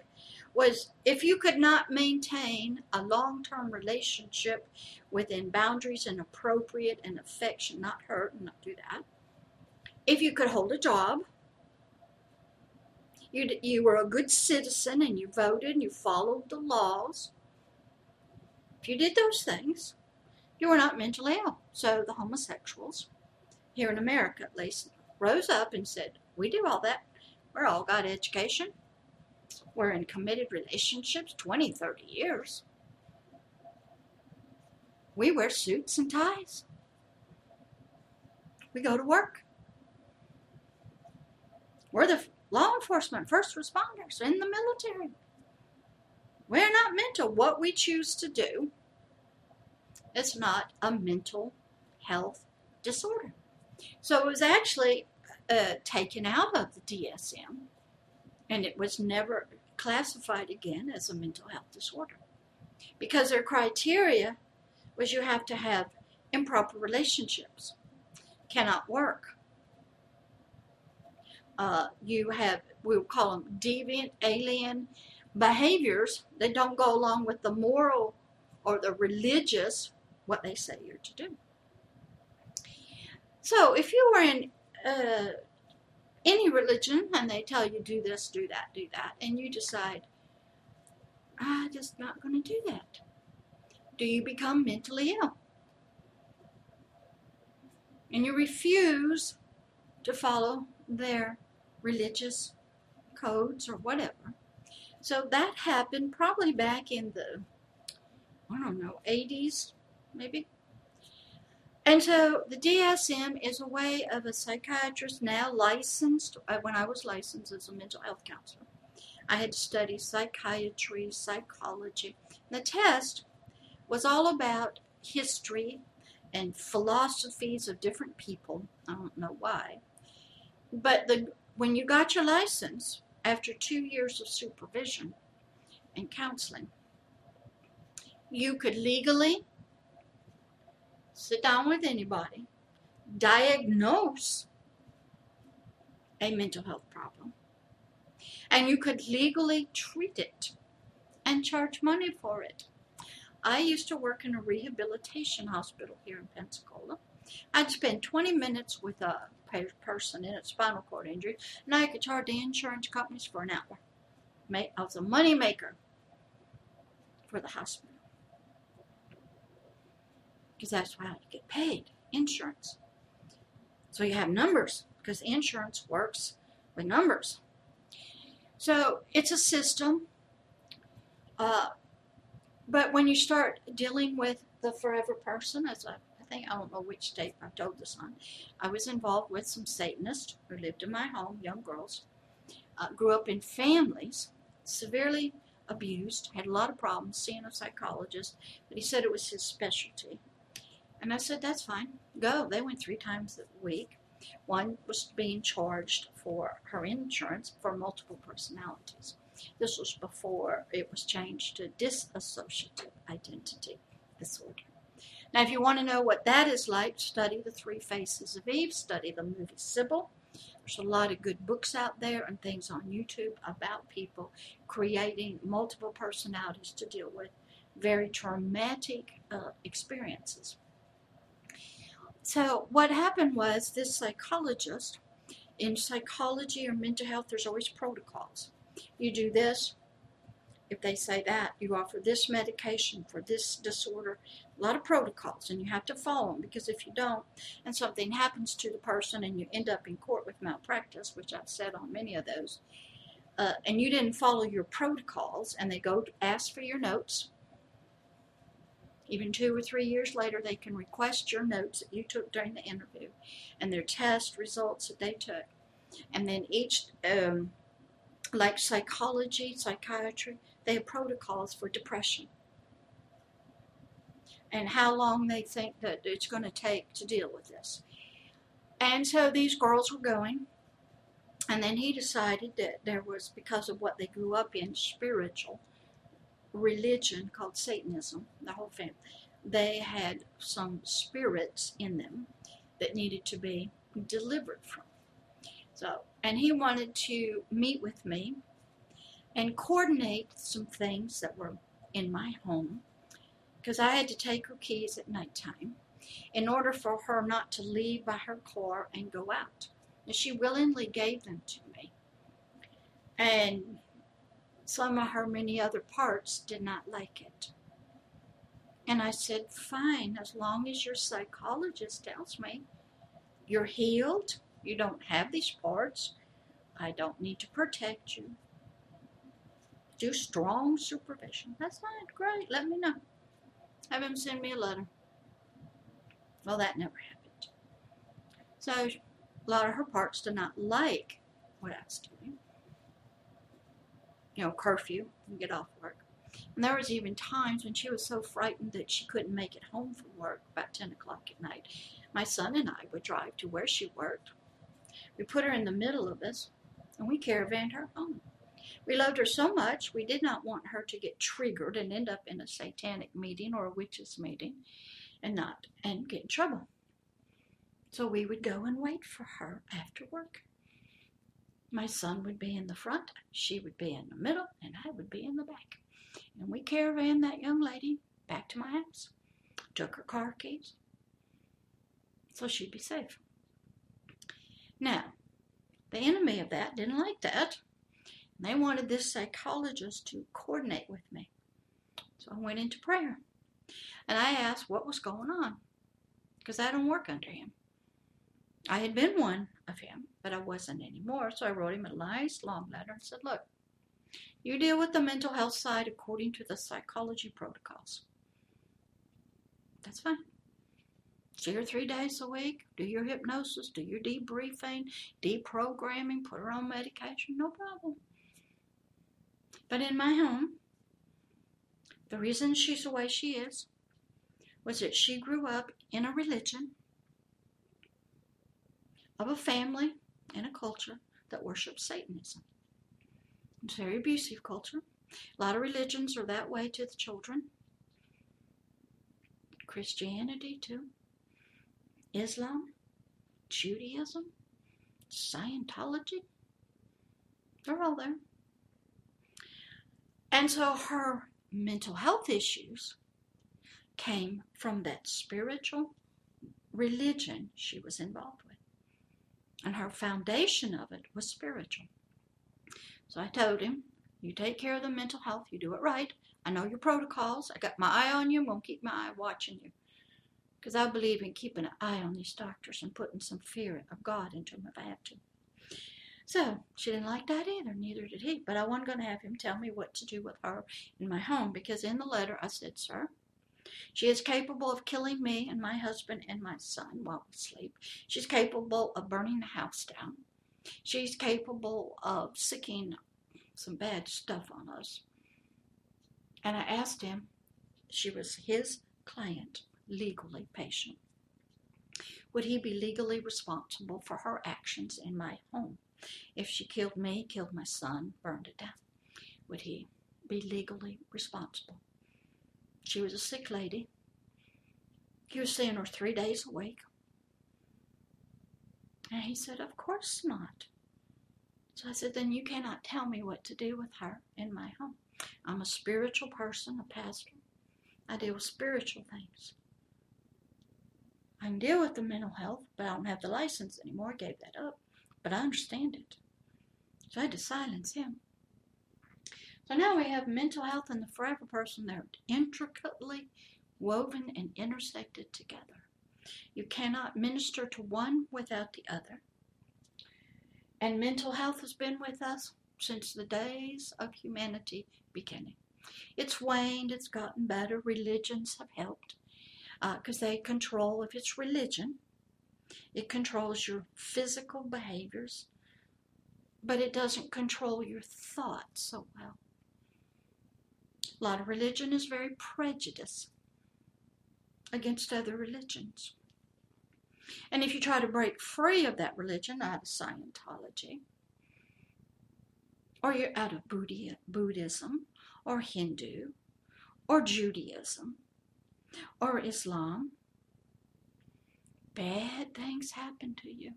was if you could not maintain a long term relationship within boundaries and appropriate and affection, not hurt and not do that, if you could hold a job, you, you were a good citizen and you voted and you followed the laws, if you did those things, you were not mentally ill. So the homosexuals, here in America at least, rose up and said, We do all that. We're all got education. We're in committed relationships 20, 30 years. We wear suits and ties. We go to work. We're the law enforcement, first responders in the military. We're not mental. What we choose to do is not a mental health disorder. So it was actually uh, taken out of the DSM and it was never classified again as a mental health disorder because their criteria was you have to have improper relationships, cannot work. Uh, you have, we would call them deviant, alien behaviors that don't go along with the moral or the religious, what they say you're to do. So if you were in uh, any religion and they tell you do this, do that, do that, and you decide, I'm just not going to do that, do you become mentally ill? And you refuse to follow their religious codes or whatever. So that happened probably back in the, I don't know, 80s, maybe. And so the DSM is a way of a psychiatrist now licensed. Uh, when I was licensed as a mental health counselor, I had to study psychiatry, psychology. And the test was all about history and philosophies of different people. I don't know why. But the when you got your license, after two years of supervision and counseling, you could legally sit down with anybody, diagnose a mental health problem, and you could legally treat it and charge money for it. I used to work in a rehabilitation hospital here in Pensacola. I'd spend 20 minutes with a person in a spinal cord injury, and I could charge the insurance companies for an hour. I was a money maker for the hospital because that's how you get paid insurance. So you have numbers because insurance works with numbers. So it's a system. Uh, but when you start dealing with the forever person, as I, I think, I don't know which tape I told this on, I was involved with some Satanists who lived in my home, young girls, uh, grew up in families, severely abused, had a lot of problems, seeing a psychologist, but he said it was his specialty. And I said, that's fine. Go. They went three times a week. One was being charged for her insurance for multiple personalities. This was before it was changed to dissociative identity disorder. Now, if you want to know what that is like, study The Three Faces of Eve, study the movie Sybil. There's a lot of good books out there and things on YouTube about people creating multiple personalities to deal with very traumatic uh, experiences. So what happened was this psychologist, in psychology or mental health, there's always protocols. You do this, if they say that, you offer this medication for this disorder, a lot of protocols, and you have to follow them because if you don't, and something happens to the person and you end up in court with malpractice, which I've said on many of those, uh, and you didn't follow your protocols, and they go ask for your notes, even two or three years later, they can request your notes that you took during the interview and their test results that they took. And then each, um, like psychology, psychiatry, they have protocols for depression and how long they think that it's going to take to deal with this. And so these girls were going, and then he decided that there was, because of what they grew up in, spiritual, religion called Satanism, the whole family. They had some spirits in them that needed to be delivered from. So, and he wanted to meet with me and coordinate some things that were in my home because I had to take her keys at nighttime in order for her not to leave by her car and go out. And she willingly gave them to me. And some of her many other parts did not like it. And I said, Fine, as long as your psychologist tells me you're healed, you don't have these parts, I don't need to protect you. Do strong supervision. That's fine, great, let me know. Have him send me a letter. Well, that never happened. So, a lot of her parts did not like what I was doing know, curfew and get off work. And there was even times when she was so frightened that she couldn't make it home from work about 10 o'clock at night. My son and I would drive to where she worked. We put her in the middle of us, and we caravaned her home. We loved her so much, we did not want her to get triggered and end up in a satanic meeting or a witches meeting and not and get in trouble. So we would go and wait for her after work. My son would be in the front, she would be in the middle, and I would be in the back. And we caravaned that young lady back to my house, took her car keys, so she'd be safe. Now, the enemy of that didn't like that. And they wanted this psychologist to coordinate with me. So I went into prayer. And I asked what was going on. Because I don't work under him. I had been one of him, but I wasn't anymore. So I wrote him a nice long letter and said, Look, you deal with the mental health side according to the psychology protocols. That's fine. See her three days a week, do your hypnosis, do your debriefing, deprogramming, put her on medication, no problem. But in my home, the reason she's the way she is was that she grew up in a religion of a family and a culture that worships Satanism. It's a very abusive culture. A lot of religions are that way to the children. Christianity, too. Islam, Judaism, Scientology. They're all there. And so her mental health issues came from that spiritual religion she was involved with. And her foundation of it was spiritual. So I told him, You take care of the mental health, you do it right. I know your protocols. I got my eye on you, won't keep my eye watching you. Because I believe in keeping an eye on these doctors and putting some fear of God into them if I have to. So she didn't like that either, neither did he. But I wasn't going to have him tell me what to do with her in my home because in the letter I said, Sir, she is capable of killing me and my husband and my son while we sleep. She's capable of burning the house down. She's capable of sicking some bad stuff on us. And I asked him, she was his client legally patient? Would he be legally responsible for her actions in my home? If she killed me, killed my son, burned it down, would he be legally responsible? She was a sick lady. He was seeing her three days a week. And he said, Of course not. So I said, Then you cannot tell me what to do with her in my home. I'm a spiritual person, a pastor. I deal with spiritual things. I can deal with the mental health, but I don't have the license anymore. I gave that up. But I understand it. So I had to silence him. So now we have mental health and the forever person. They're intricately woven and intersected together. You cannot minister to one without the other. And mental health has been with us since the days of humanity beginning. It's waned, it's gotten better, religions have helped because uh, they control, if it's religion, it controls your physical behaviors, but it doesn't control your thoughts so well. A lot of religion is very prejudiced against other religions. And if you try to break free of that religion out of Scientology, or you're out of Buddhism, or Hindu, or Judaism, or Islam, bad things happen to you.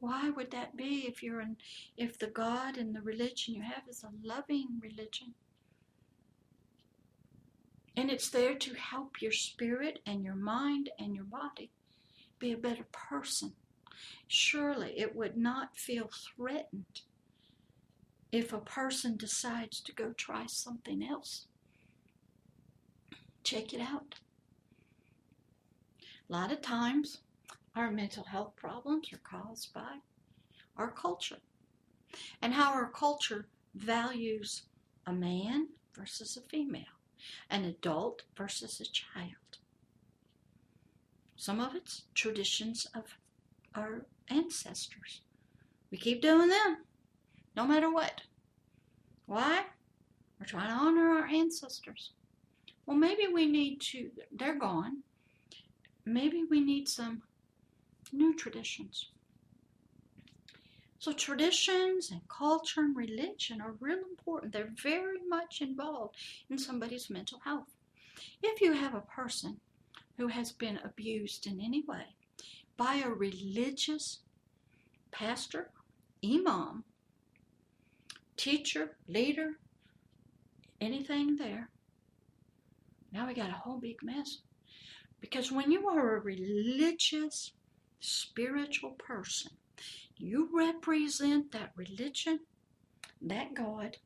Why would that be if you're in, if the God and the religion you have is a loving religion? And it's there to help your spirit and your mind and your body be a better person. Surely it would not feel threatened if a person decides to go try something else. Check it out. A lot of times, our mental health problems are caused by our culture and how our culture values a man versus a female, an adult versus a child. Some of it's traditions of our ancestors. We keep doing them, no matter what. Why? We're trying to honor our ancestors. Well, maybe we need to, they're gone. Maybe we need some new traditions. So traditions and culture and religion are real important. They're very much involved in somebody's mental health. If you have a person who has been abused in any way by a religious pastor, imam, teacher, leader, anything there, now we got a whole big mess. Because when you are a religious, spiritual person, you represent that religion, that God,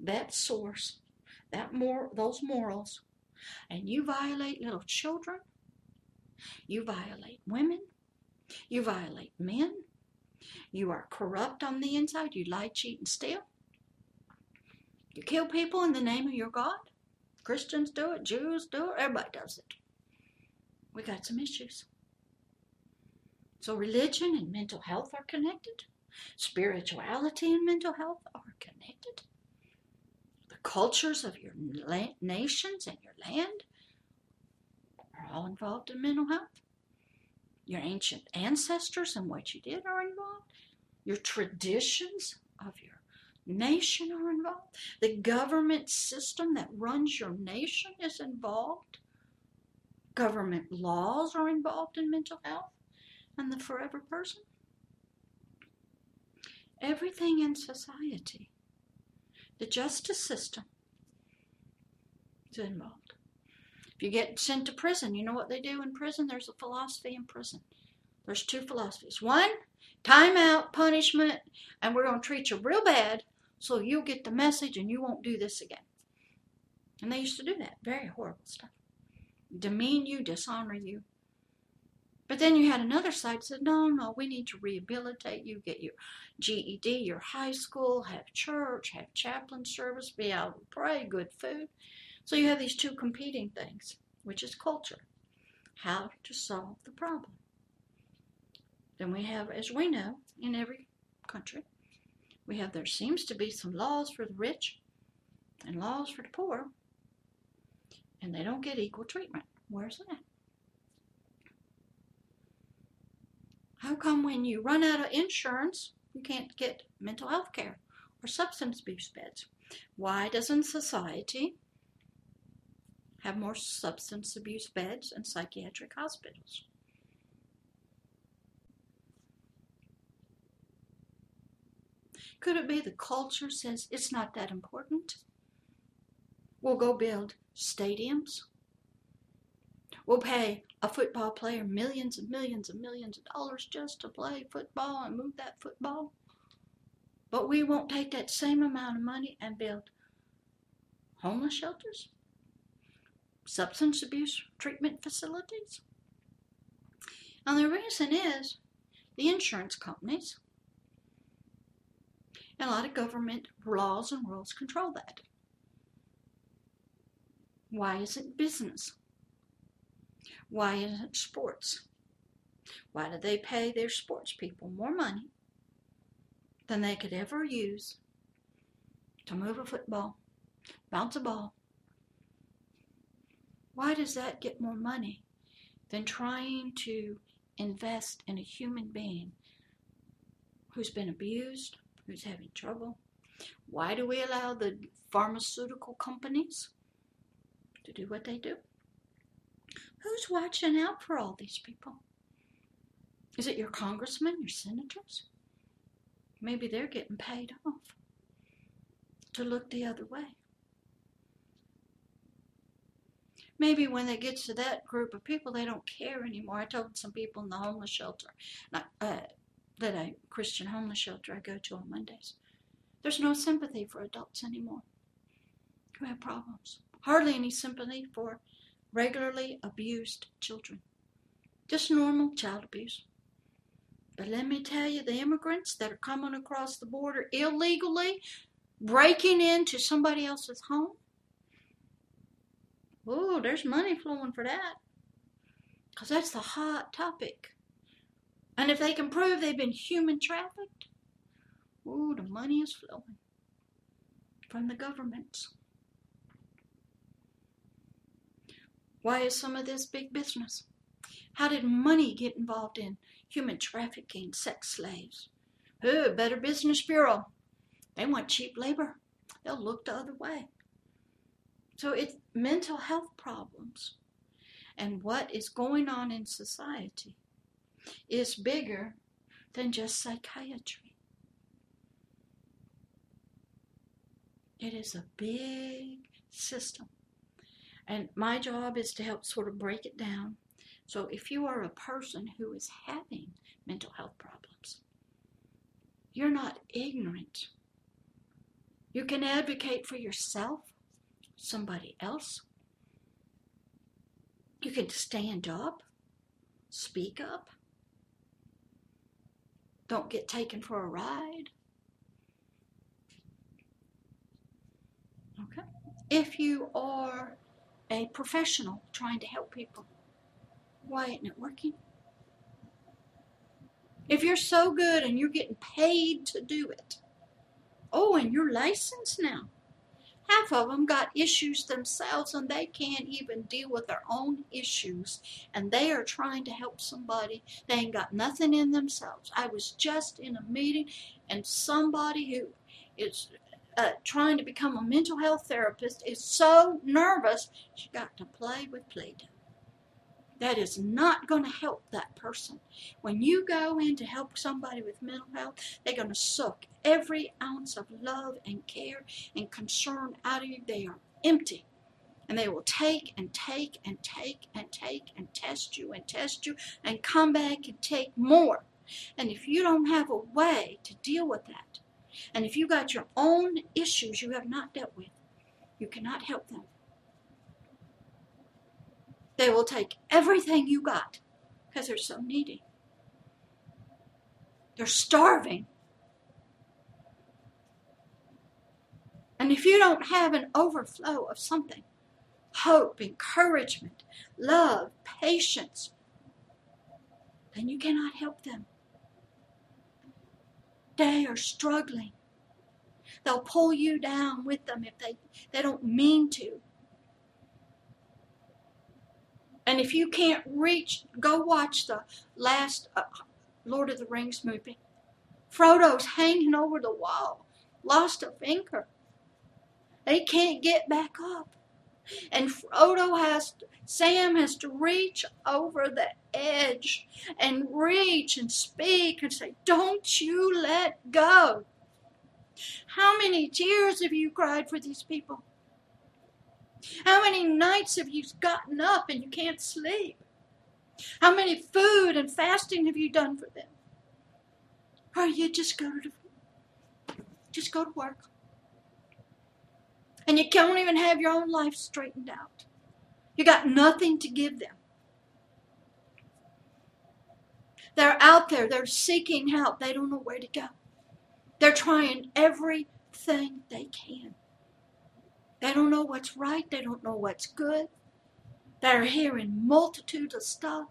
that source, that mor- those morals, and you violate little children, you violate women, you violate men, you are corrupt on the inside, you lie, cheat, and steal, you kill people in the name of your God. Christians do it, Jews do it, everybody does it. We got some issues. So, religion and mental health are connected. Spirituality and mental health are connected. The cultures of your la- nations and your land are all involved in mental health. Your ancient ancestors and what you did are involved. Your traditions of your nation are involved. The government system that runs your nation is involved. Government laws are involved in mental health and the forever person. Everything in society, the justice system, is involved. If you get sent to prison, you know what they do in prison? There's a philosophy in prison. There's two philosophies. One, time out, punishment, and we're going to treat you real bad so you'll get the message and you won't do this again. And they used to do that. Very horrible stuff. Demean you, dishonor you, but then you had another side said, no, no, we need to rehabilitate you, get your GED, your high school, have church, have chaplain service, be able to pray, good food. So you have these two competing things, which is culture. How to solve the problem. Then we have, as we know, in every country, we have there seems to be some laws for the rich and laws for the poor, and they don't get equal treatment. Where's that? How come when you run out of insurance, you can't get mental health care or substance abuse beds? Why doesn't society have more substance abuse beds and psychiatric hospitals? Could it be the culture says it's not that important? We'll go build stadiums. We'll pay a football player millions and millions and millions of dollars just to play football and move that football. But we won't take that same amount of money and build homeless shelters, substance abuse treatment facilities. And the reason is the insurance companies and a lot of government laws and rules control that. Why isn't business? Why isn't sports? Why do they pay their sports people more money than they could ever use to move a football, bounce a ball? Why does that get more money than trying to invest in a human being who's been abused, who's having trouble? Why do we allow the pharmaceutical companies to do what they do? Who's watching out for all these people? Is it your congressmen, your senators? Maybe they're getting paid off to look the other way. Maybe when it gets to that group of people, they don't care anymore. I told some people in the homeless shelter, not, uh, that a Christian homeless shelter I go to on Mondays, there's no sympathy for adults anymore who have problems. Hardly any sympathy for regularly abused children. Just normal child abuse. But let me tell you, the immigrants that are coming across the border illegally, breaking into somebody else's home, oh, there's money flowing for that. Because that's the hot topic. And if they can prove they've been human trafficked, oh, the money is flowing from the governments. Why is some of this big business? How did money get involved in human trafficking, sex slaves, Oh, Better Business Bureau. They want cheap labor. They'll look the other way. So it's mental health problems and what is going on in society is bigger than just psychiatry. It is a big system. And my job is to help sort of break it down. So if you are a person who is having mental health problems, you're not ignorant. You can advocate for yourself, somebody else. You can stand up, speak up. Don't get taken for a ride. Okay? If you are a professional trying to help people, why isn't it working? If you're so good and you're getting paid to do it, oh, and you're licensed now. Half of them got issues themselves and they can't even deal with their own issues. And they are trying to help somebody. They ain't got nothing in themselves. I was just in a meeting and somebody who is uh, trying to become a mental health therapist is so nervous she got to play with Play-Doh. That is not going to help that person. When you go in to help somebody with mental health, they're going to suck every ounce of love and care and concern out of you. They are empty. And they will take and take and take and take and test you and test you and come back and take more. And if you don't have a way to deal with that, and if you got your own issues you have not dealt with, you cannot help them. They will take everything you got because they're so needy. They're starving. And if you don't have an overflow of something, hope, encouragement, love, patience, then you cannot help them. They are struggling. They'll pull you down with them if they, they don't mean to. And if you can't reach, go watch the last uh, Lord of the Rings movie. Frodo's hanging over the wall, lost a finger. They can't get back up. And Frodo has, Sam has to reach over the edge and reach and speak and say, Don't you let go. How many tears have you cried for these people? How many nights have you gotten up and you can't sleep? How many food and fasting have you done for them? Or you just go to just go to work. And you can't even have your own life straightened out. You got nothing to give them. They're out there, they're seeking help. They don't know where to go. They're trying everything they can. They don't know what's right. They don't know what's good. They're hearing multitudes of stuff.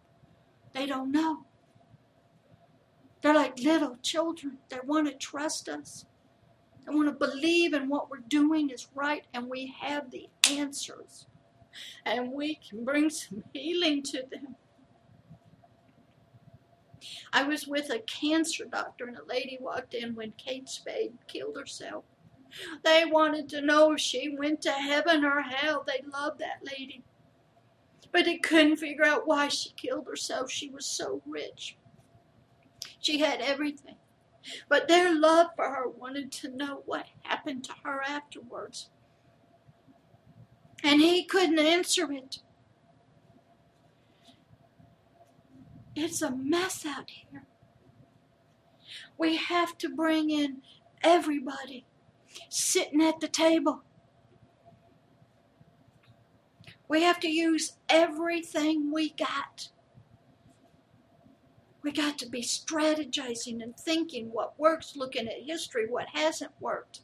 They don't know. They're like little children. They want to trust us. They want to believe in what we're doing is right, and we have the answers. And we can bring some healing to them. I was with a cancer doctor, and a lady walked in when Kate Spade killed herself. They wanted to know if she went to heaven or hell. They loved that lady. But they couldn't figure out why she killed herself. She was so rich. She had everything. But their love for her wanted to know what happened to her afterwards. And he couldn't answer it. It's a mess out here. We have to bring in everybody sitting at the table. We have to use everything we got. We got to be strategizing and thinking what works, looking at history, what hasn't worked.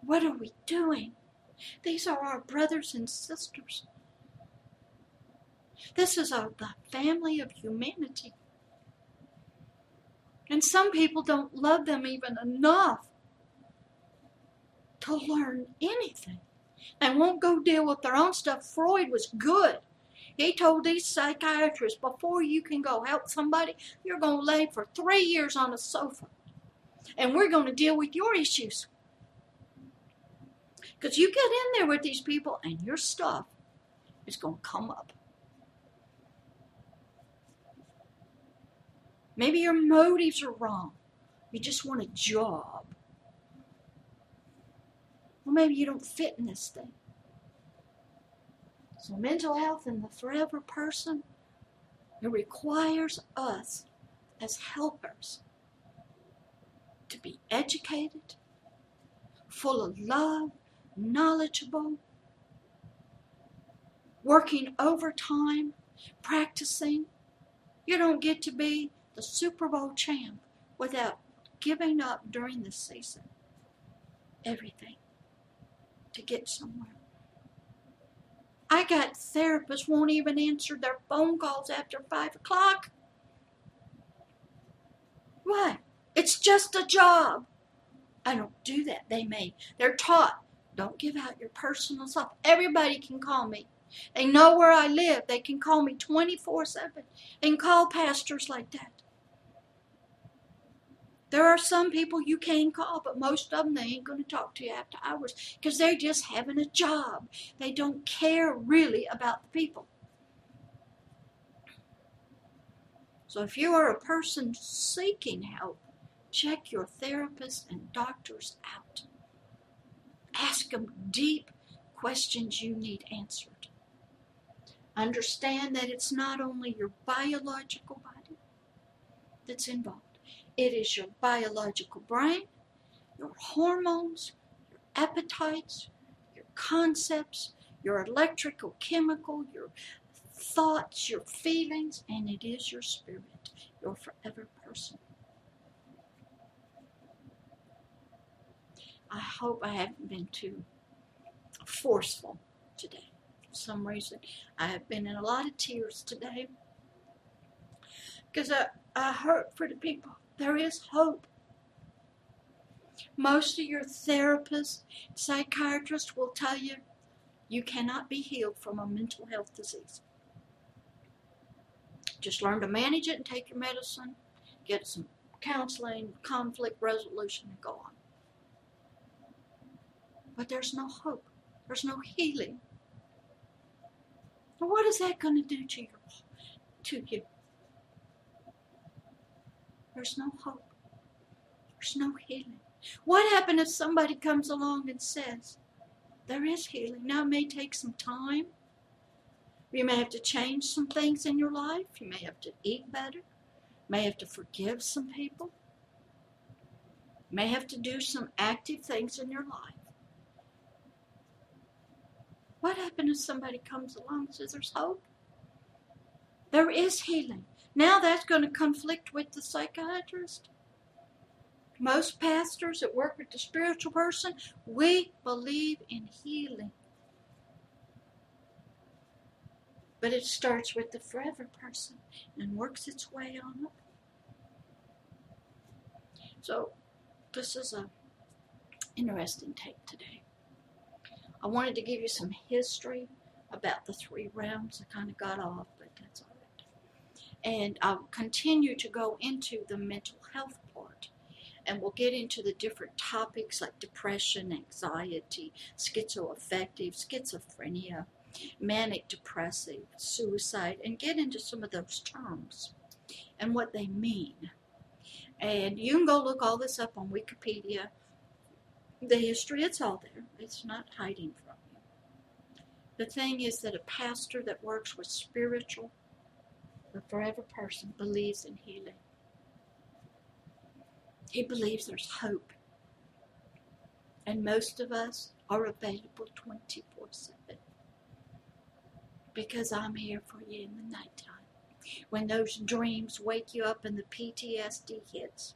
What are we doing? These are our brothers and sisters. This is our, the family of humanity. And some people don't love them even enough to learn anything and won't go deal with their own stuff. Freud was good. He told these psychiatrists before you can go help somebody, you're going to lay for three years on a sofa. And we're going to deal with your issues. Because you get in there with these people and your stuff is going to come up. Maybe your motives are wrong. You just want a job. Well, maybe you don't fit in this thing. So, mental health in the forever person, it requires us as helpers to be educated, full of love, knowledgeable, working overtime, practicing. You don't get to be the Super Bowl champ without giving up during the season everything to get somewhere. I got therapists won't even answer their phone calls after five o'clock. Why? It's just a job. I don't do that. They may. They're taught. Don't give out your personal stuff. Everybody can call me. They know where I live. They can call me 24 7 and call pastors like that. There are some people you can call, but most of them they ain't going to talk to you after hours because they're just having a job. They don't care really about the people. So if you are a person seeking help, check your therapists and doctors out. Ask them deep questions you need answered. Understand that it's not only your biological body that's involved it is your biological brain, your hormones, your appetites, your concepts, your electrical, chemical, your thoughts, your feelings, and it is your spirit, your forever person. I hope I haven't been too forceful today. For some reason, I have been in a lot of tears today because I, I hurt for the people there is hope. Most of your therapists, psychiatrists will tell you you cannot be healed from a mental health disease. Just learn to manage it and take your medicine, get some counseling, conflict resolution, and go on. But there's no hope. There's no healing. Well, what is that going to do to you? To you? There's no hope. There's no healing. What happens if somebody comes along and says, there is healing? Now, it may take some time. You may have to change some things in your life. You may have to eat better. You may have to forgive some people. You may have to do some active things in your life. What happens if somebody comes along and says there's hope? There is healing. Now that's going to conflict with the psychiatrist. Most pastors that work with the spiritual person, we believe in healing. But it starts with the forever person and works its way on up. So this is a interesting take today. I wanted to give you some history about the three realms. I kind of got off, but that's all and I'll continue to go into the mental health part. And we'll get into the different topics like depression, anxiety, schizoaffective, schizophrenia, manic depressive, suicide, and get into some of those terms and what they mean. And you can go look all this up on Wikipedia. The history, it's all there. It's not hiding from you. The thing is that a pastor that works with spiritual the forever person believes in healing. He believes there's hope. And most of us are available 24 7. Because I'm here for you in the nighttime. When those dreams wake you up and the PTSD hits,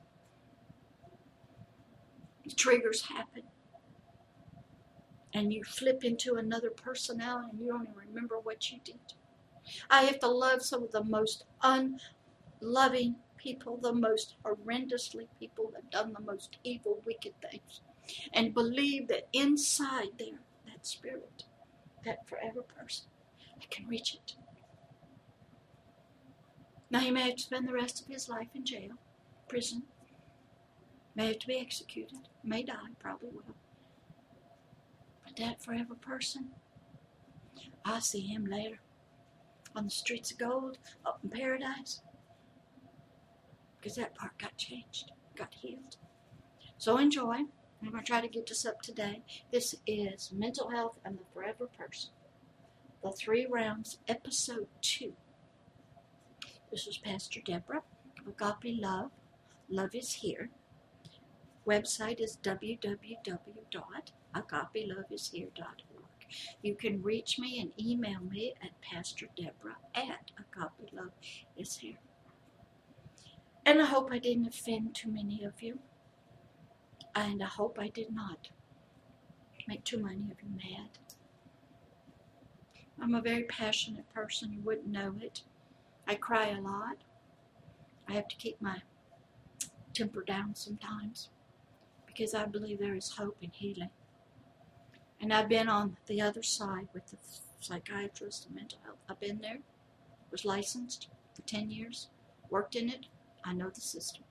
the triggers happen. And you flip into another personality and you don't even remember what you did. I have to love some of the most unloving people, the most horrendously people that have done the most evil, wicked things, and believe that inside there, that spirit, that forever person, I can reach it. Now, he may have to spend the rest of his life in jail, prison, may have to be executed, may die, probably will. But that forever person, I see him later on the streets of gold up in paradise because that part got changed, got healed. So enjoy. I'm going to try to get this up today. This is Mental Health and the Forever Person. The Three Realms, Episode 2. This is Pastor Deborah Agape Love. Love is here. Website is www.agapeloveishere.org. You can reach me and email me at Pastor Deborah at Agape Love is here. And I hope I didn't offend too many of you. And I hope I did not make too many of you mad. I'm a very passionate person. You wouldn't know it. I cry a lot. I have to keep my temper down sometimes because I believe there is hope and healing. And I've been on the other side with the psychiatrist and mental health. I've been there, was licensed for 10 years, worked in it. I know the system.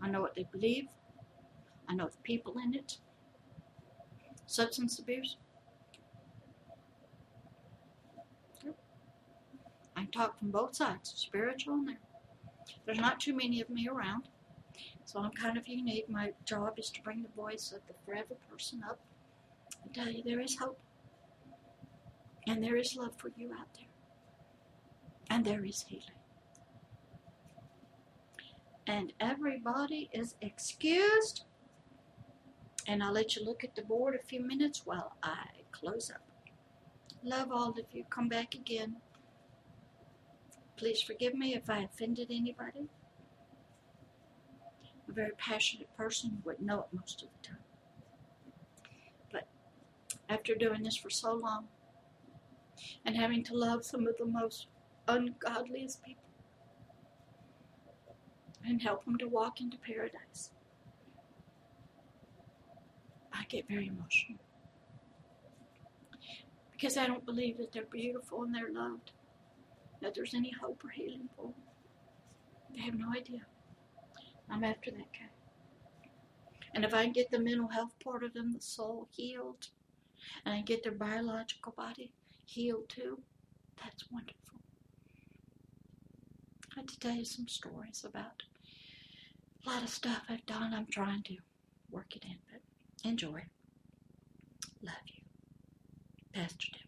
I know what they believe. I know the people in it. Substance abuse. I talk from both sides, spiritual and there. There's not too many of me around, so I'm kind of unique. My job is to bring the voice of the forever person up and tell you there is hope. And there is love for you out there. And there is healing. And everybody is excused. And I'll let you look at the board a few minutes while I close up. Love all of you. Come back again. Please forgive me if I offended anybody. I'm a very passionate person. You wouldn't know it most of the time. After doing this for so long and having to love some of the most ungodliest people and help them to walk into paradise, I get very emotional. Because I don't believe that they're beautiful and they're loved that there's any hope or healing for them. They have no idea. I'm after that guy. And if I can get the mental health part of them, the soul healed, and get their biological body healed too, that's wonderful. I had to tell you some stories about a lot of stuff I've done. I'm trying to work it in, but enjoy. Love you. Pastor Tim.